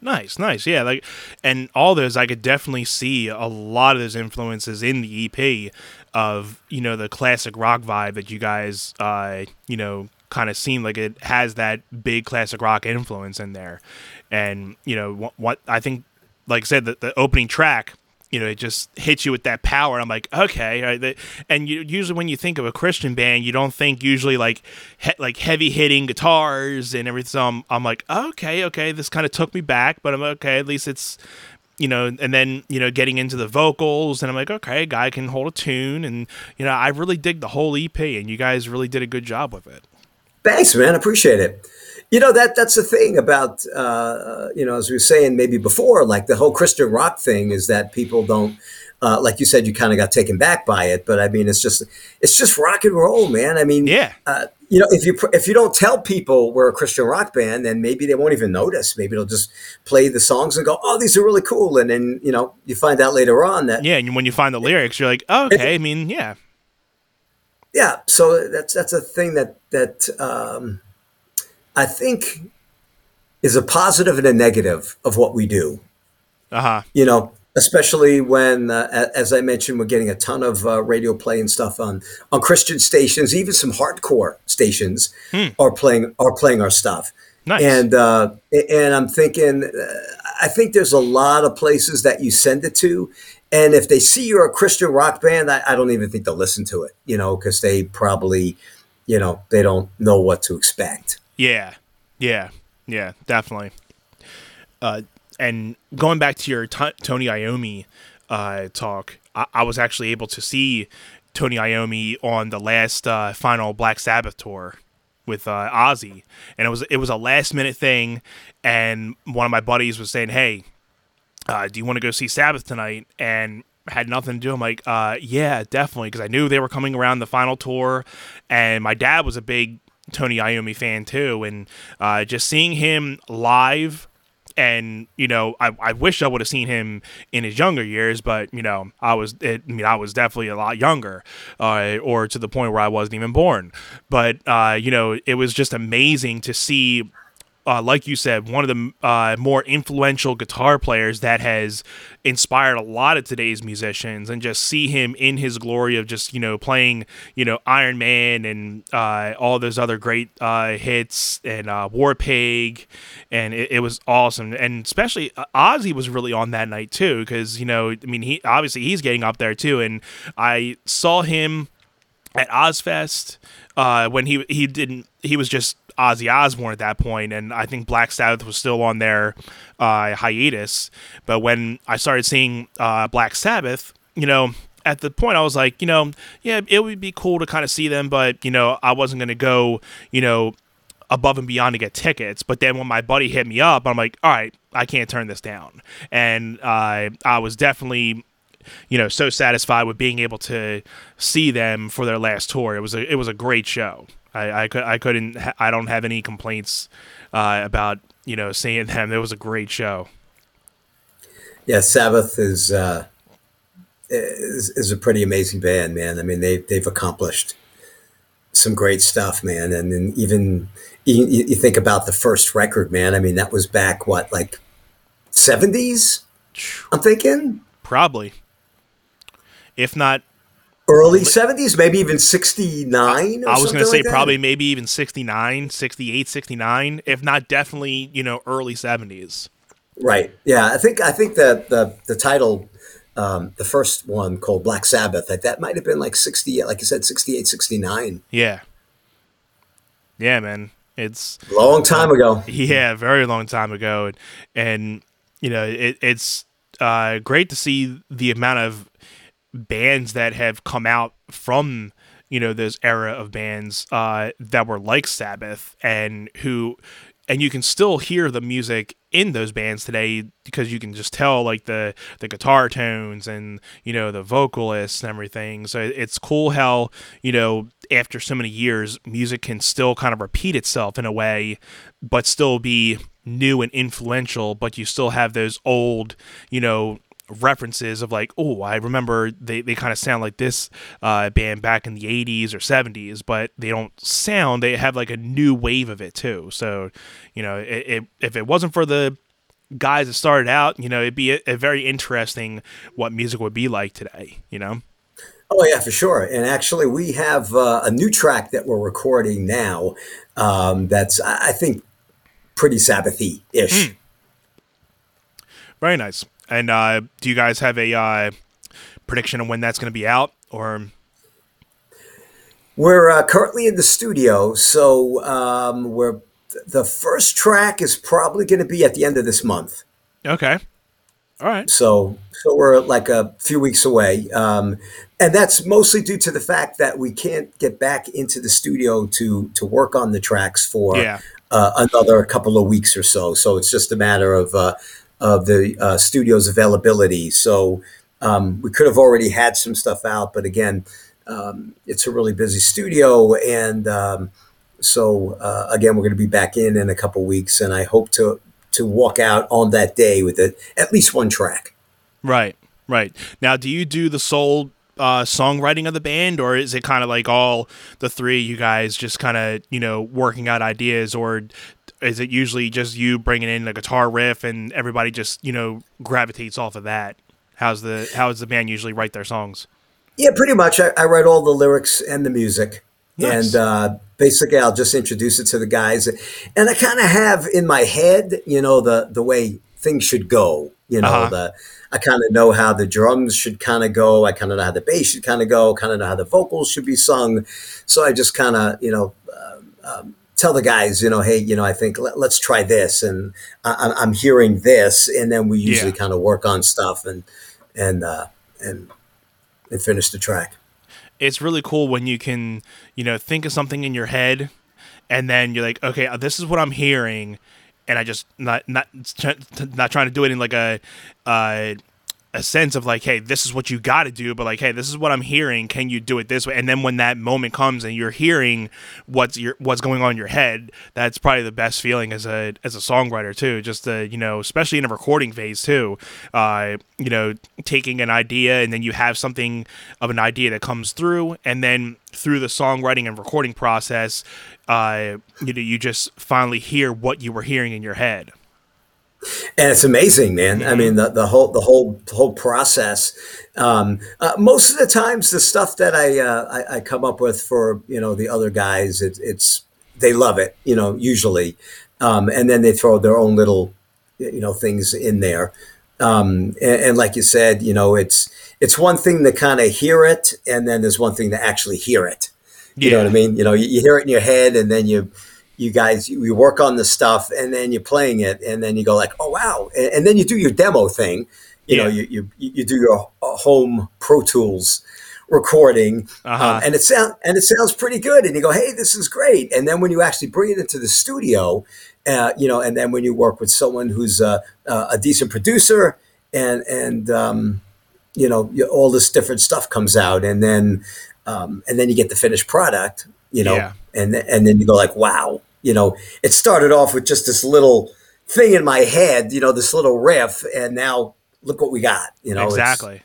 Nice, nice, yeah. Like, and all those, I could definitely see a lot of those influences in the EP of you know the classic rock vibe that you guys, uh, you know, kind of seem like it has that big classic rock influence in there and you know what, what I think, like I said, the, the opening track you know, it just hits you with that power. I'm like, okay, right. and you, usually when you think of a Christian band, you don't think usually like he, like heavy hitting guitars and everything. So I'm, I'm like, okay, okay, this kind of took me back, but I'm okay. At least it's, you know, and then you know, getting into the vocals, and I'm like, okay, guy can hold a tune, and you know, I really dig the whole EP, and you guys really did a good job with it. Thanks, man. Appreciate it. You know that that's the thing about uh, you know as we were saying maybe before, like the whole Christian rock thing is that people don't. Uh, like you said, you kind of got taken back by it, but I mean, it's just it's just rock and roll, man. I mean, yeah. Uh, you know, if you if you don't tell people we're a Christian rock band, then maybe they won't even notice. Maybe they'll just play the songs and go, "Oh, these are really cool," and then you know you find out later on that yeah. And when you find the lyrics, you're like, oh, "Okay." I mean, yeah, yeah. So that's that's a thing that that um, I think is a positive and a negative of what we do. Uh-huh. You know, especially when, uh, as I mentioned, we're getting a ton of uh, radio play and stuff on on Christian stations. Even some hardcore stations hmm. are playing are playing our stuff. Nice. And uh, and I'm thinking, uh, I think there's a lot of places that you send it to, and if they see you're a Christian rock band, I, I don't even think they'll listen to it. You know, because they probably, you know, they don't know what to expect. Yeah, yeah, yeah, definitely. Uh, and going back to your t- Tony Iommi uh, talk, I-, I-, was actually able to see Tony Iommi on the last uh, final Black Sabbath tour with uh, Ozzy, and it was it was a last minute thing, and one of my buddies was saying, "Hey, uh, do you want to go see Sabbath tonight?" and had nothing to do. I'm like, uh, yeah, definitely, because I knew they were coming around the final tour, and my dad was a big Tony Iommi fan too, and uh, just seeing him live and you know I, I wish I would have seen him in his younger years, but you know I was it, I mean I was definitely a lot younger, uh, or to the point where I wasn't even born. But uh, you know it was just amazing to see uh, like you said, one of the uh, more influential guitar players that has inspired a lot of today's musicians, and just see him in his glory of just you know playing you know Iron Man and uh, all those other great uh, hits and uh, War Pig, and it, it, was awesome. And especially uh, Ozzy was really on that night too, because you know I mean he obviously he's getting up there too, and I saw him at Ozzfest when he he didn't he was just Ozzy Osbourne at that point, and I think Black Sabbath was still on their uh, hiatus. But when I started seeing uh, Black Sabbath, you know, at the point I was like, you know, yeah, it would be cool to kind of see them, but you know, I wasn't gonna go, you know, above and beyond to get tickets. But then when my buddy hit me up, I'm like, all right, I can't turn this down, and uh, I was definitely you know so satisfied with being able to see them for their last tour. It was a it was a great show. I, I, could, I couldn't, I don't have any complaints uh, about, you know, seeing them. It was a great show. Yeah, Sabbath is, uh, is, is a pretty amazing band, man. I mean, they, they've accomplished some great stuff, man. And then even, you, you think about the first record, man. I mean, that was back, what, like 70s? I'm thinking? Probably. If not early 70s maybe even 69 i was going to say like probably maybe even 69 68 69 if not definitely you know early 70s right. Yeah i think i think that the the title um, the first one called black sabbath that, that might have been like 60 like you said 68 69 yeah. Yeah man. It's long time ago. Yeah very long time ago and, and you know it, it's uh, great to see the amount of bands that have come out from you know this era of bands uh, that were like Sabbath and who and you can still hear the music in those bands today because you can just tell like the the guitar tones and you know the vocalists and everything. So it's cool how you know after so many years music can still kind of repeat itself in a way but still be new and influential but you still have those old you know references of like, oh, I remember they, they kind of sound like this uh, band back in the 80s or 70s, but they don't sound, they have like a new wave of it too. So, you know, it, it, if it wasn't for the guys that started out, you know, it'd be a, a very interesting what music would be like today, you know? Oh yeah, for sure. And actually, we have uh, a new track that we're recording now. Um, that's I think pretty Sabbathy ish. Mm. Very nice. And uh, do you guys have a uh, prediction of when that's going to be out, or? We're uh, currently in the studio, so um, we're the first track is probably going to be at the end of this month. Okay. All right. So, so we're like a few weeks away, um, and that's mostly due to the fact that we can't get back into the studio to to work on the tracks for yeah. uh, another couple of weeks or so. So it's just a matter of uh, of the uh, studio's availability. So um, we could have already had some stuff out, but again, um, it's a really busy studio, and um, so uh, again, we're going to be back in in a couple weeks, and I hope to to walk out on that day with a, at least one track. Right, right. Now, do you do the sole uh, songwriting of the band, or is it kind of like all the three you guys just kind of you know working out ideas, or is it usually just you bringing in a guitar riff and everybody just you know gravitates off of that? How's the how does the band usually write their songs? Yeah, pretty much. I, I write all the lyrics and the music, nice. and uh, basically I'll just introduce it to the guys, and I kind of have in my head, you know, the the way things should go. You know, uh-huh. the I kind of know how the drums should kind of go. I kind of know how the bass should kind of go. Kind of know how the vocals should be sung. So I just kind of you know. Um, um, tell the guys, you know, hey, you know, I think let, us try this, and I, am hearing this, and then we usually yeah. kind of work on stuff and and uh, and and finish the track. It's really cool when you can, you know, think of something in your head, and then you're like, okay, uh, this is what I'm hearing, and I just not not not trying to do it in like a. Uh, a sense of like, hey, this is what you got to do, but like, hey, this is what I'm hearing. Can you do it this way? And then when that moment comes and you're hearing what's your what's going on in your head, that's probably the best feeling as a as a songwriter too. Just to, you know, especially in a recording phase too. Uh, you know, taking an idea and then you have something of an idea that comes through, and then through the songwriting and recording process, uh, you know, you just finally hear what you were hearing in your head and it's amazing, man. Mm-hmm. I mean, the, the whole the whole the whole process. Um, uh, most of the times, the stuff that I, uh, I, I come up with for you know the other guys, it, it's they love it. You know, usually, um, and then they throw their own little you know things in there. Um, and, and, like you said, you know, it's it's one thing to kind of hear it, and then there's one thing to actually hear it. You yeah. know what I mean? You know, you, you hear it in your head, and then you you guys you work on the stuff and then you're playing it and then you go like oh wow and, and then you do your demo thing you yeah. know you, you you do your uh, home pro tools recording uh-huh. um, and it sound and it sounds pretty good and you go hey this is great and then when you actually bring it into the studio uh, you know and then when you work with someone who's a, a decent producer and and um, you know all this different stuff comes out and then um, and then you get the finished product you know, yeah. and and then you go like, wow, you know, it started off with just this little thing in my head, you know, this little riff, and now look what we got, you know, exactly.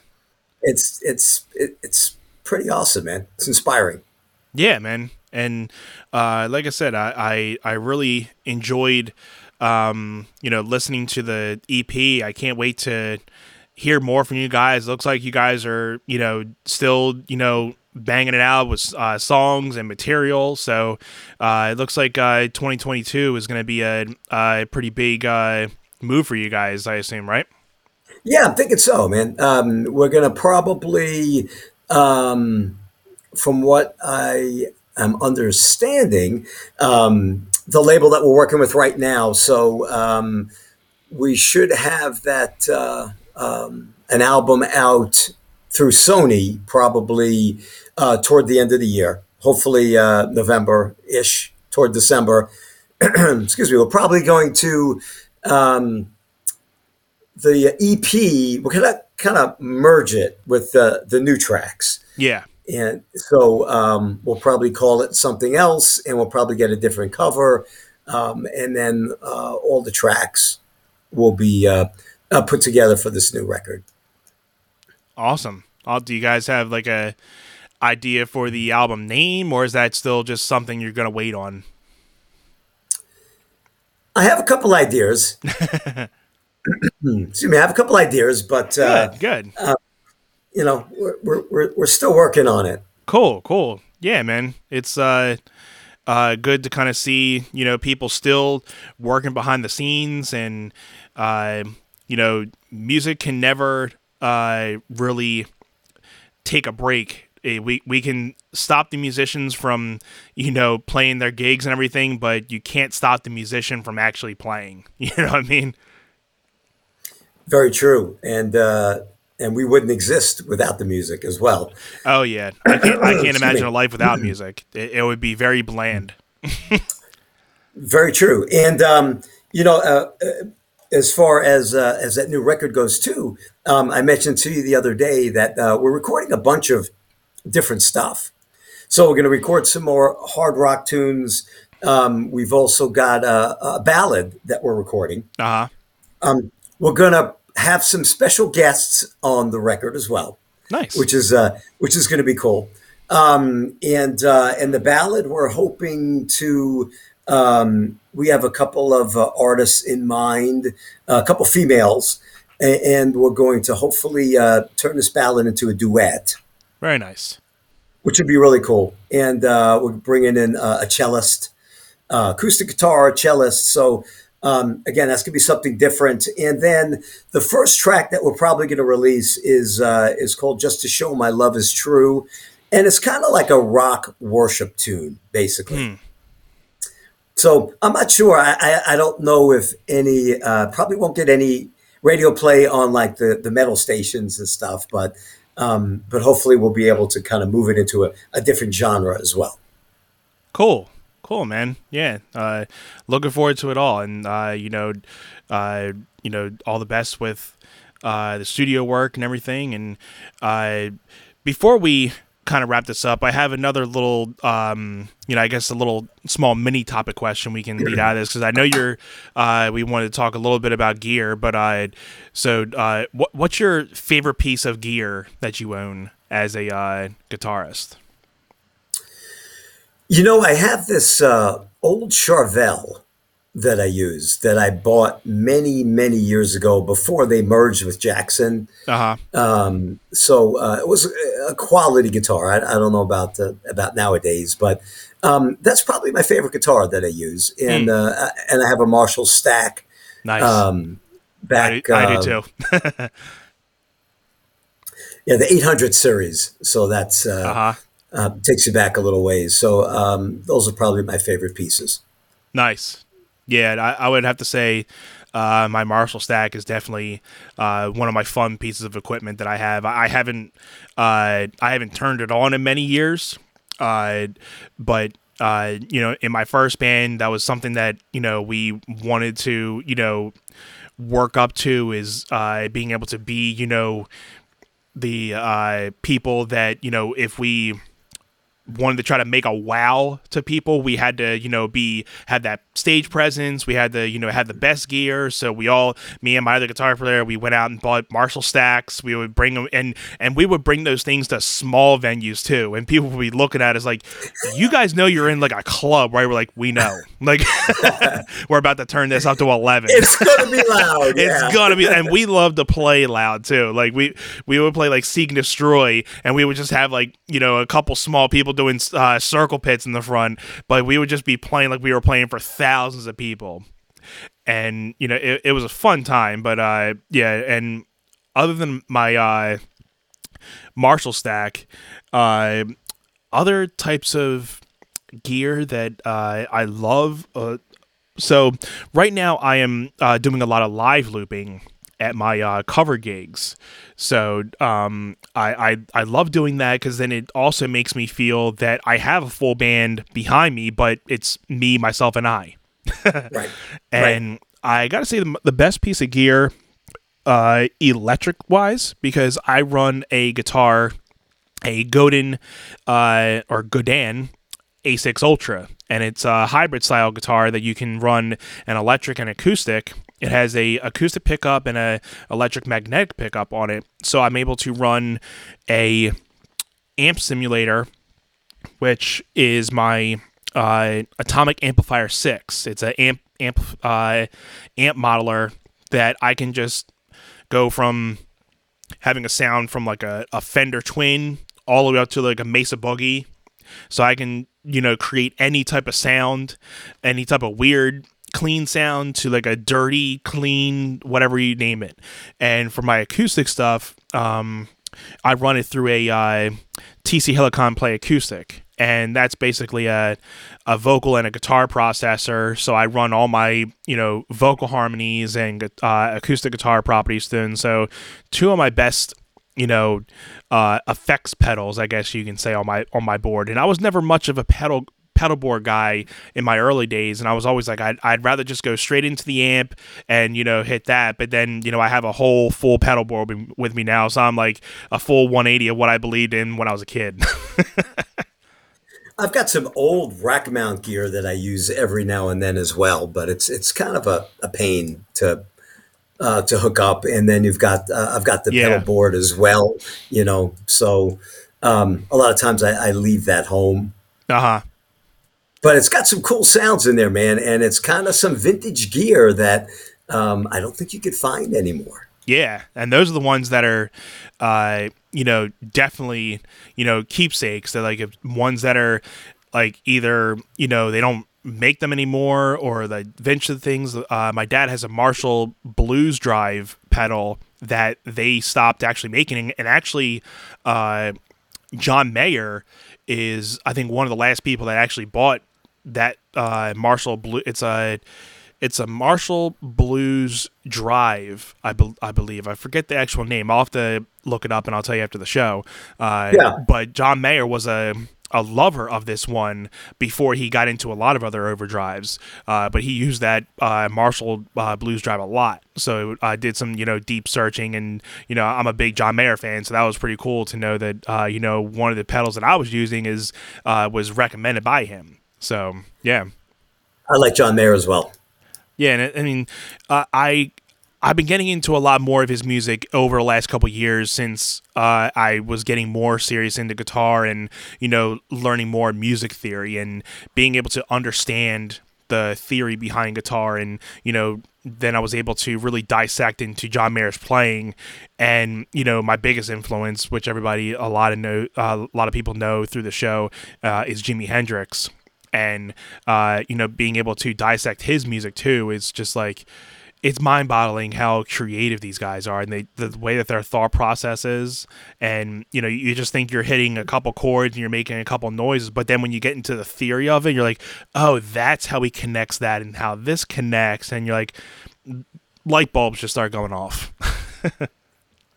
It's it's it's, it's pretty awesome, man. It's inspiring. Yeah, man, and uh, like I said, I I, I really enjoyed. Um, you know, listening to the EP, I can't wait to hear more from you guys. Looks like you guys are, you know, still, you know, banging it out with uh, songs and material. So uh, it looks like uh, 2022 is going to be a, a, pretty big uh, move for you guys, I assume, right? Yeah, I'm thinking so, man. Um, we're going to probably, um, from what I am understanding, um, the label that we're working with right now. So um, we should have that uh, um, an album out through Sony probably uh, toward the end of the year, hopefully uh, November ish, toward December. Excuse me. We're probably going to um, the EP. We're gonna kind of merge it with the the new tracks. Yeah. And so um, we'll probably call it something else, and we'll probably get a different cover, um, and then uh, all the tracks will be uh, uh, put together for this new record. Awesome. do you guys have like a idea for the album name, or is that still just something you're going to wait on? I have a couple ideas. Excuse me, I have a couple ideas, but uh, good, good. Uh, you know, we're, we're we're still working on it. Cool, cool. Yeah, man, it's uh, uh, good to kind of see you know people still working behind the scenes, and uh, you know, music can never uh really take a break Eh, we we can stop the musicians from you know playing their gigs and everything, but you can't stop the musician from actually playing. You know what I mean? Very true, and uh, and we wouldn't exist without the music as well. Oh yeah, I can't I can't imagine a life without music. It, it, would be very bland. very true, and um, you know. Uh, uh, as far as uh, as that new record goes too, um, I mentioned to you the other day that uh, we're recording a bunch of different stuff. So we're going to record some more hard rock tunes. Um, we've also got a, a, ballad that we're recording. Uh-huh. Um, we're going to have some special guests on the record as well. Nice. Which is uh, which is going to be cool. Um, and uh, and the ballad we're hoping to. Um, we have a couple of uh, artists in mind, a couple females, and, we're going to hopefully uh, turn this ballad into a duet. Very nice. Which would be really cool. And uh, we're bringing in uh, a cellist, uh, acoustic guitar, cellist. So um, again, that's gonna be something different. And then the first track that we're probably gonna release is uh, is called "Just to Show My Love Is True," and it's kind of like a rock worship tune, basically. Hmm. So I'm not sure. I, I, I don't know if any. Uh, probably won't get any radio play on like the the metal stations and stuff, but um, but hopefully, we'll be able to kind of move it into a, a different genre as well. Cool, cool, man. Yeah, uh, looking forward to it all, and uh, you know, uh, you know, all the best with uh, the studio work and everything. And uh, before we kind of wrap this up, I have another little, um, you know, I guess a little small mini topic question we can lead out of this because I know you're. Uh, we wanted to talk a little bit about gear, but uh, so uh, what, what's your favorite piece of gear that you own as a uh, guitarist? You know, I have this uh, old Charvel that I use that I bought many, many years ago before they merged with Jackson. Uh huh. Um, so uh, it was a quality guitar. I, I don't know about the, about nowadays, but um, that's probably my favorite guitar that I use. And uh, and I have a Marshall stack. Nice. Um, I, back, do, I do too. yeah, the 800 series. So that's uh, uh huh. uh, takes you back a little ways. So um, those are probably my favorite pieces. Nice. Yeah, I, I would have to say uh, my Marshall stack is definitely uh, one of my fun pieces of equipment that I have. I, haven't uh, I haven't turned it on in many years, uh, but uh, you know, in my first band, that was something that you know we wanted to you know work up to is uh, being able to be you know the people that you know if we wanted to try to make a wow to people. We had to you know be had that stage presence. We had to you know had the best gear. So we all me and my other guitar player we went out and bought marshall stacks. We would bring them and and we would bring those things to small venues too. And people would be looking at us like you guys know you're in like a club right? We're like we know. Like we're about to turn this up to 11 It's gonna be loud. yeah. it's gonna be, and we love to play loud too. Like we we would play like Seek and Destroy, and we would just have like you know a couple small people doing uh, circle pits in the front, but we would just be playing like we were playing for thousands of people, and you know it, it was a fun time. But uh, yeah, and other than my uh, Marshall stack, uh, other types of gear that uh, I love. Uh, so right now I am uh, doing a lot of live looping at my uh, cover gigs. So um, I, I I love doing that because then it also makes me feel that I have a full band behind me, but it's me, myself, and I. right. And I got to say, the, the best piece of gear, uh, electric wise, because I run a guitar, a Godin uh, or Godin A6 Ultra, and it's a hybrid style guitar that you can run an electric and acoustic. It has a acoustic pickup and a electric magnetic pickup on it, so I'm able to run a amp simulator, which is my uh, Atomic Amplifire Six. It's an amp amp uh, amp modeler that I can just go from having a sound from like a, a Fender Twin all the way up to like a Mesa Boogie. So I can, you know, create any type of sound, any type of weird clean sound to like a dirty, clean, whatever you name it. And for my acoustic stuff, um, I run it through a uh, TC Helicon Play acoustic, and that's basically a a vocal and a guitar processor. So I run all my you know vocal harmonies and uh, acoustic guitar properties through. So two of my best you know uh, effects pedals, I guess you can say on my on my board. And I was never much of a pedal pedalboard guy in my early days and I was always like I'd, I'd rather just go straight into the amp and you know hit that but then you know I have a whole full pedalboard with me now so I'm like a full 180 of what I believed in when I was a kid I've got some old rack mount gear that I use every now and then as well, but it's it's kind of a, a pain to uh, to hook up. And then you've got uh, I've got the Yeah. pedal board as well, you know. So um, a lot of times I, I leave that home, uh-huh but it's got some cool sounds in there, man. And it's kind of some vintage gear that um, I don't think you could find anymore. Yeah, and those are the ones that are, uh, you know, definitely, you know, keepsakes. They're like ones that are like either you know they don't make them anymore or the vintage things. Uh, my dad has a Marshall Blues Drive pedal that they stopped actually making, and actually, uh, John Mayer is I think one of the last people that actually bought that uh, Marshall Blue. It's a it's a Marshall Blues Drive, I, bel I believe. I forget the actual name. I'll have to look it up and I'll tell you after the show. Uh, Yeah. But John Mayer was a a lover of this one before he got into a lot of other overdrives. Uh, but he used that uh, Marshall uh, blues drive a lot. So I did some, you know, deep searching, and you know, I'm a big John Mayer fan, so that was pretty cool to know that, uh, you know, one of the pedals that I was using is uh, was recommended by him. So yeah, I like John Mayer as well. Yeah, and I mean, uh, I I've been getting into a lot more of his music over the last couple years since uh, I was getting more serious into guitar and you know learning more music theory and being able to understand the theory behind guitar and you know then I was able to really dissect into John Mayer's playing and you know my biggest influence which everybody a lot of know uh, a lot of people know through the show uh, is Jimi Hendrix. And uh, you know being able to dissect his music too is just like it's mind-boggling how creative these guys are and they the way that their thought process is. And you know you just think you're hitting a couple chords and you're making a couple noises but then when you get into the theory of it you're like oh that's how he connects that and how this connects. And you're like light bulbs just start going off.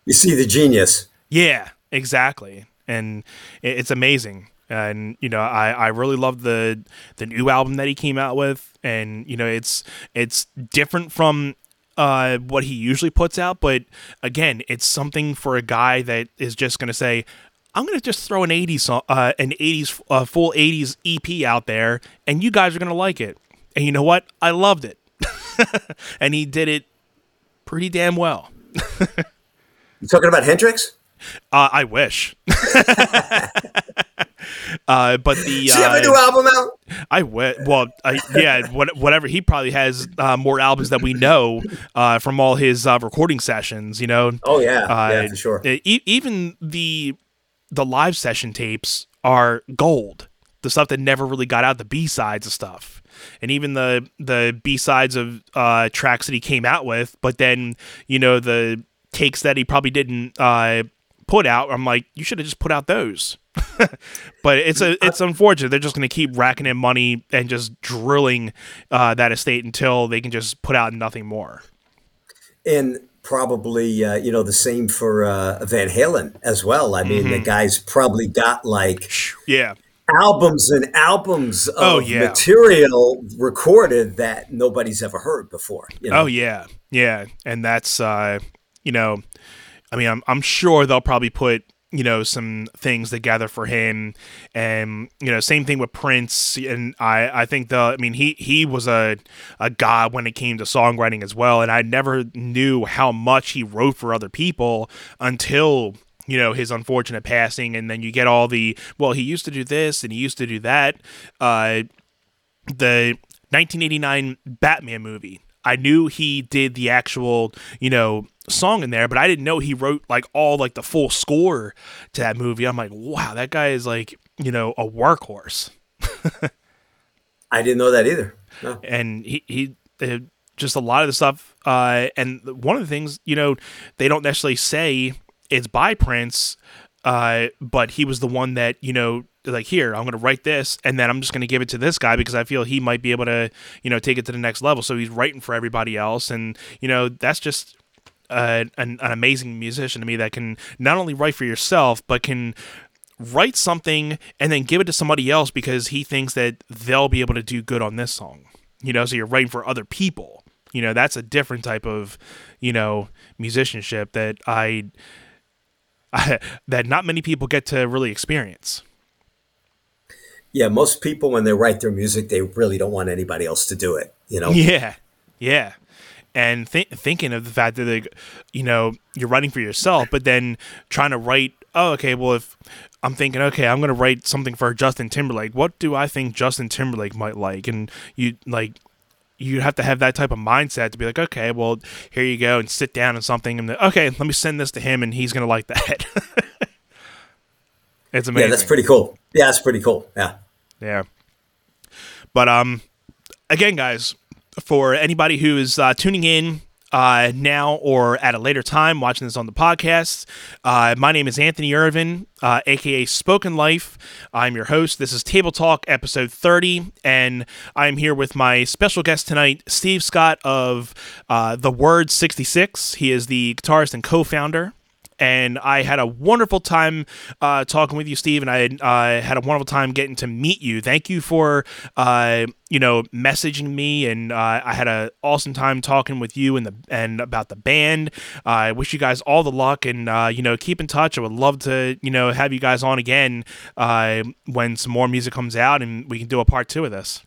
You see the genius. Yeah exactly. And it's amazing and you know I, I really love the the new album that he came out with. And you know it's it's different from uh, what he usually puts out. But again it's something for a guy that is just going to say I'm going to just throw an 80s song, uh, an 80s uh, full 80s EP out there and you guys are going to like it. And you know what? I loved it. And he did it pretty damn well. You talking about Hendrix? Uh, I wish. uh, but the Does he have a new album out? I went well, I, yeah, what, whatever. He probably has uh, more albums that we know uh, from all his uh, recording sessions. You know. Oh yeah, yeah, for sure. E- even the the live session tapes are gold. The stuff that never really got out, the B sides of stuff, and even the the B sides of uh, tracks that he came out with. But then you know the takes that he probably didn't uh, put out. I'm like, you should have just put out those. but it's a it's unfortunate. They're just going to keep racking in money and just drilling uh, that estate until they can just put out nothing more. And probably uh, you know the same for uh, Van Halen as well. I mean, mm-hmm. the guy's probably got like yeah albums and albums of oh, yeah. material recorded that nobody's ever heard before. You know? Oh yeah, yeah, and that's uh, you know I mean, I'm, I'm sure they'll probably put you know some things together for him. And you know same thing with prince. And i i think the i mean he he was a a god when it came to songwriting as well. And i never knew how much he wrote for other people until you know his unfortunate passing. And then you get all the well he used to do this and he used to do that. Uh the 1989 batman movie I knew he did the actual, you know, song in there, but I didn't know he wrote like all like the full score to that movie. I'm like, wow, that guy is like, you know, a workhorse. I didn't know that either. No. And he he uh, just a lot of the stuff. Uh, and one of the things, you know, they don't necessarily say it's by Prince, uh, but he was the one that you know like here i'm going to write this and then i'm just going to give it to this guy because i feel he might be able to you know take it to the next level. So he's writing for everybody else and you know that's just uh, an, an amazing musician to me that can not only write for yourself but can write something and then give it to somebody else because he thinks that they'll be able to do good on this song you know? So you're writing for other people. You know that's a different type of you know musicianship that i, I that not many people get to really experience yeah, most people when they write their music, they really don't want anybody else to do it. You know. Yeah, yeah. And th- thinking of the fact that they, you know you're writing for yourself, but then trying to write. Oh, okay. Well, if I'm thinking, okay, I'm gonna write something for Justin Timberlake. What do I think Justin Timberlake might like? And you like you have to have that type of mindset to be like, okay, well, here you go, and sit down and something, and okay, let me send this to him, and he's gonna like that. It's amazing. Yeah, that's pretty cool. Yeah, that's pretty cool. Yeah. Yeah. But um, again, guys, for anybody who is uh, tuning in uh, now or at a later time watching this on the podcast. Uh, my name is Anthony Irvin, uh, aka Spoken Life. I'm your host. This is Table Talk episode 30, and I'm here with my special guest tonight, Steve Scott of uh, The Word 66. He is the guitarist and co founder and I had a wonderful time uh, talking with you, Steve, and I uh, had a wonderful time getting to meet you. Thank you for uh, you know messaging me, and uh, I had an awesome time talking with you and the and about the band. I wish you guys all the luck, and uh, you know keep in touch. I would love to you know have you guys on again uh, when some more music comes out, and we can do a part two of this.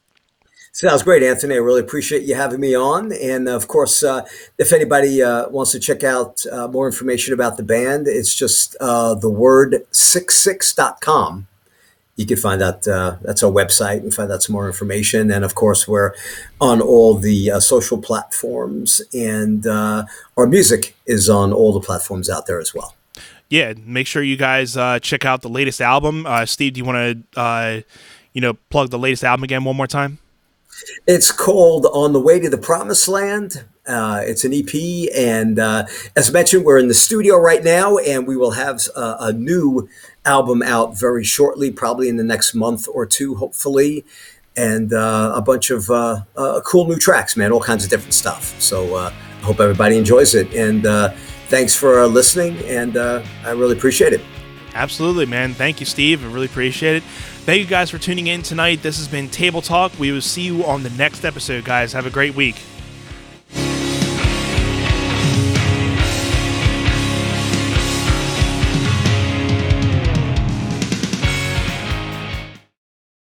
Sounds great, Anthony. I really appreciate you having me on. And of course, uh, if anybody uh, wants to check out uh, more information about the band, it's just uh, the word 66.com. You can find out, uh, that's our website, and find out some more information. And of course, we're on all the uh, social platforms, and our music is on all the platforms out there as well. Yeah, make sure you guys check out the latest album. Steve, do you want to, you know, plug the latest album again one more time? It's called On the Way to the Promised Land. Uh, it's an EP, and uh, as mentioned, we're in the studio right now, and we will have a, a new album out very shortly, probably in the next month or two, hopefully, and uh, a bunch of uh, uh, cool new tracks, man, all kinds of different stuff. So uh, I hope everybody enjoys it, and thanks for listening, and I really appreciate it. Absolutely, man. Thank you, Steve. I really appreciate it. Thank you guys for tuning in tonight. This has been Table Talk. We will see you on the next episode, guys. Have a great week.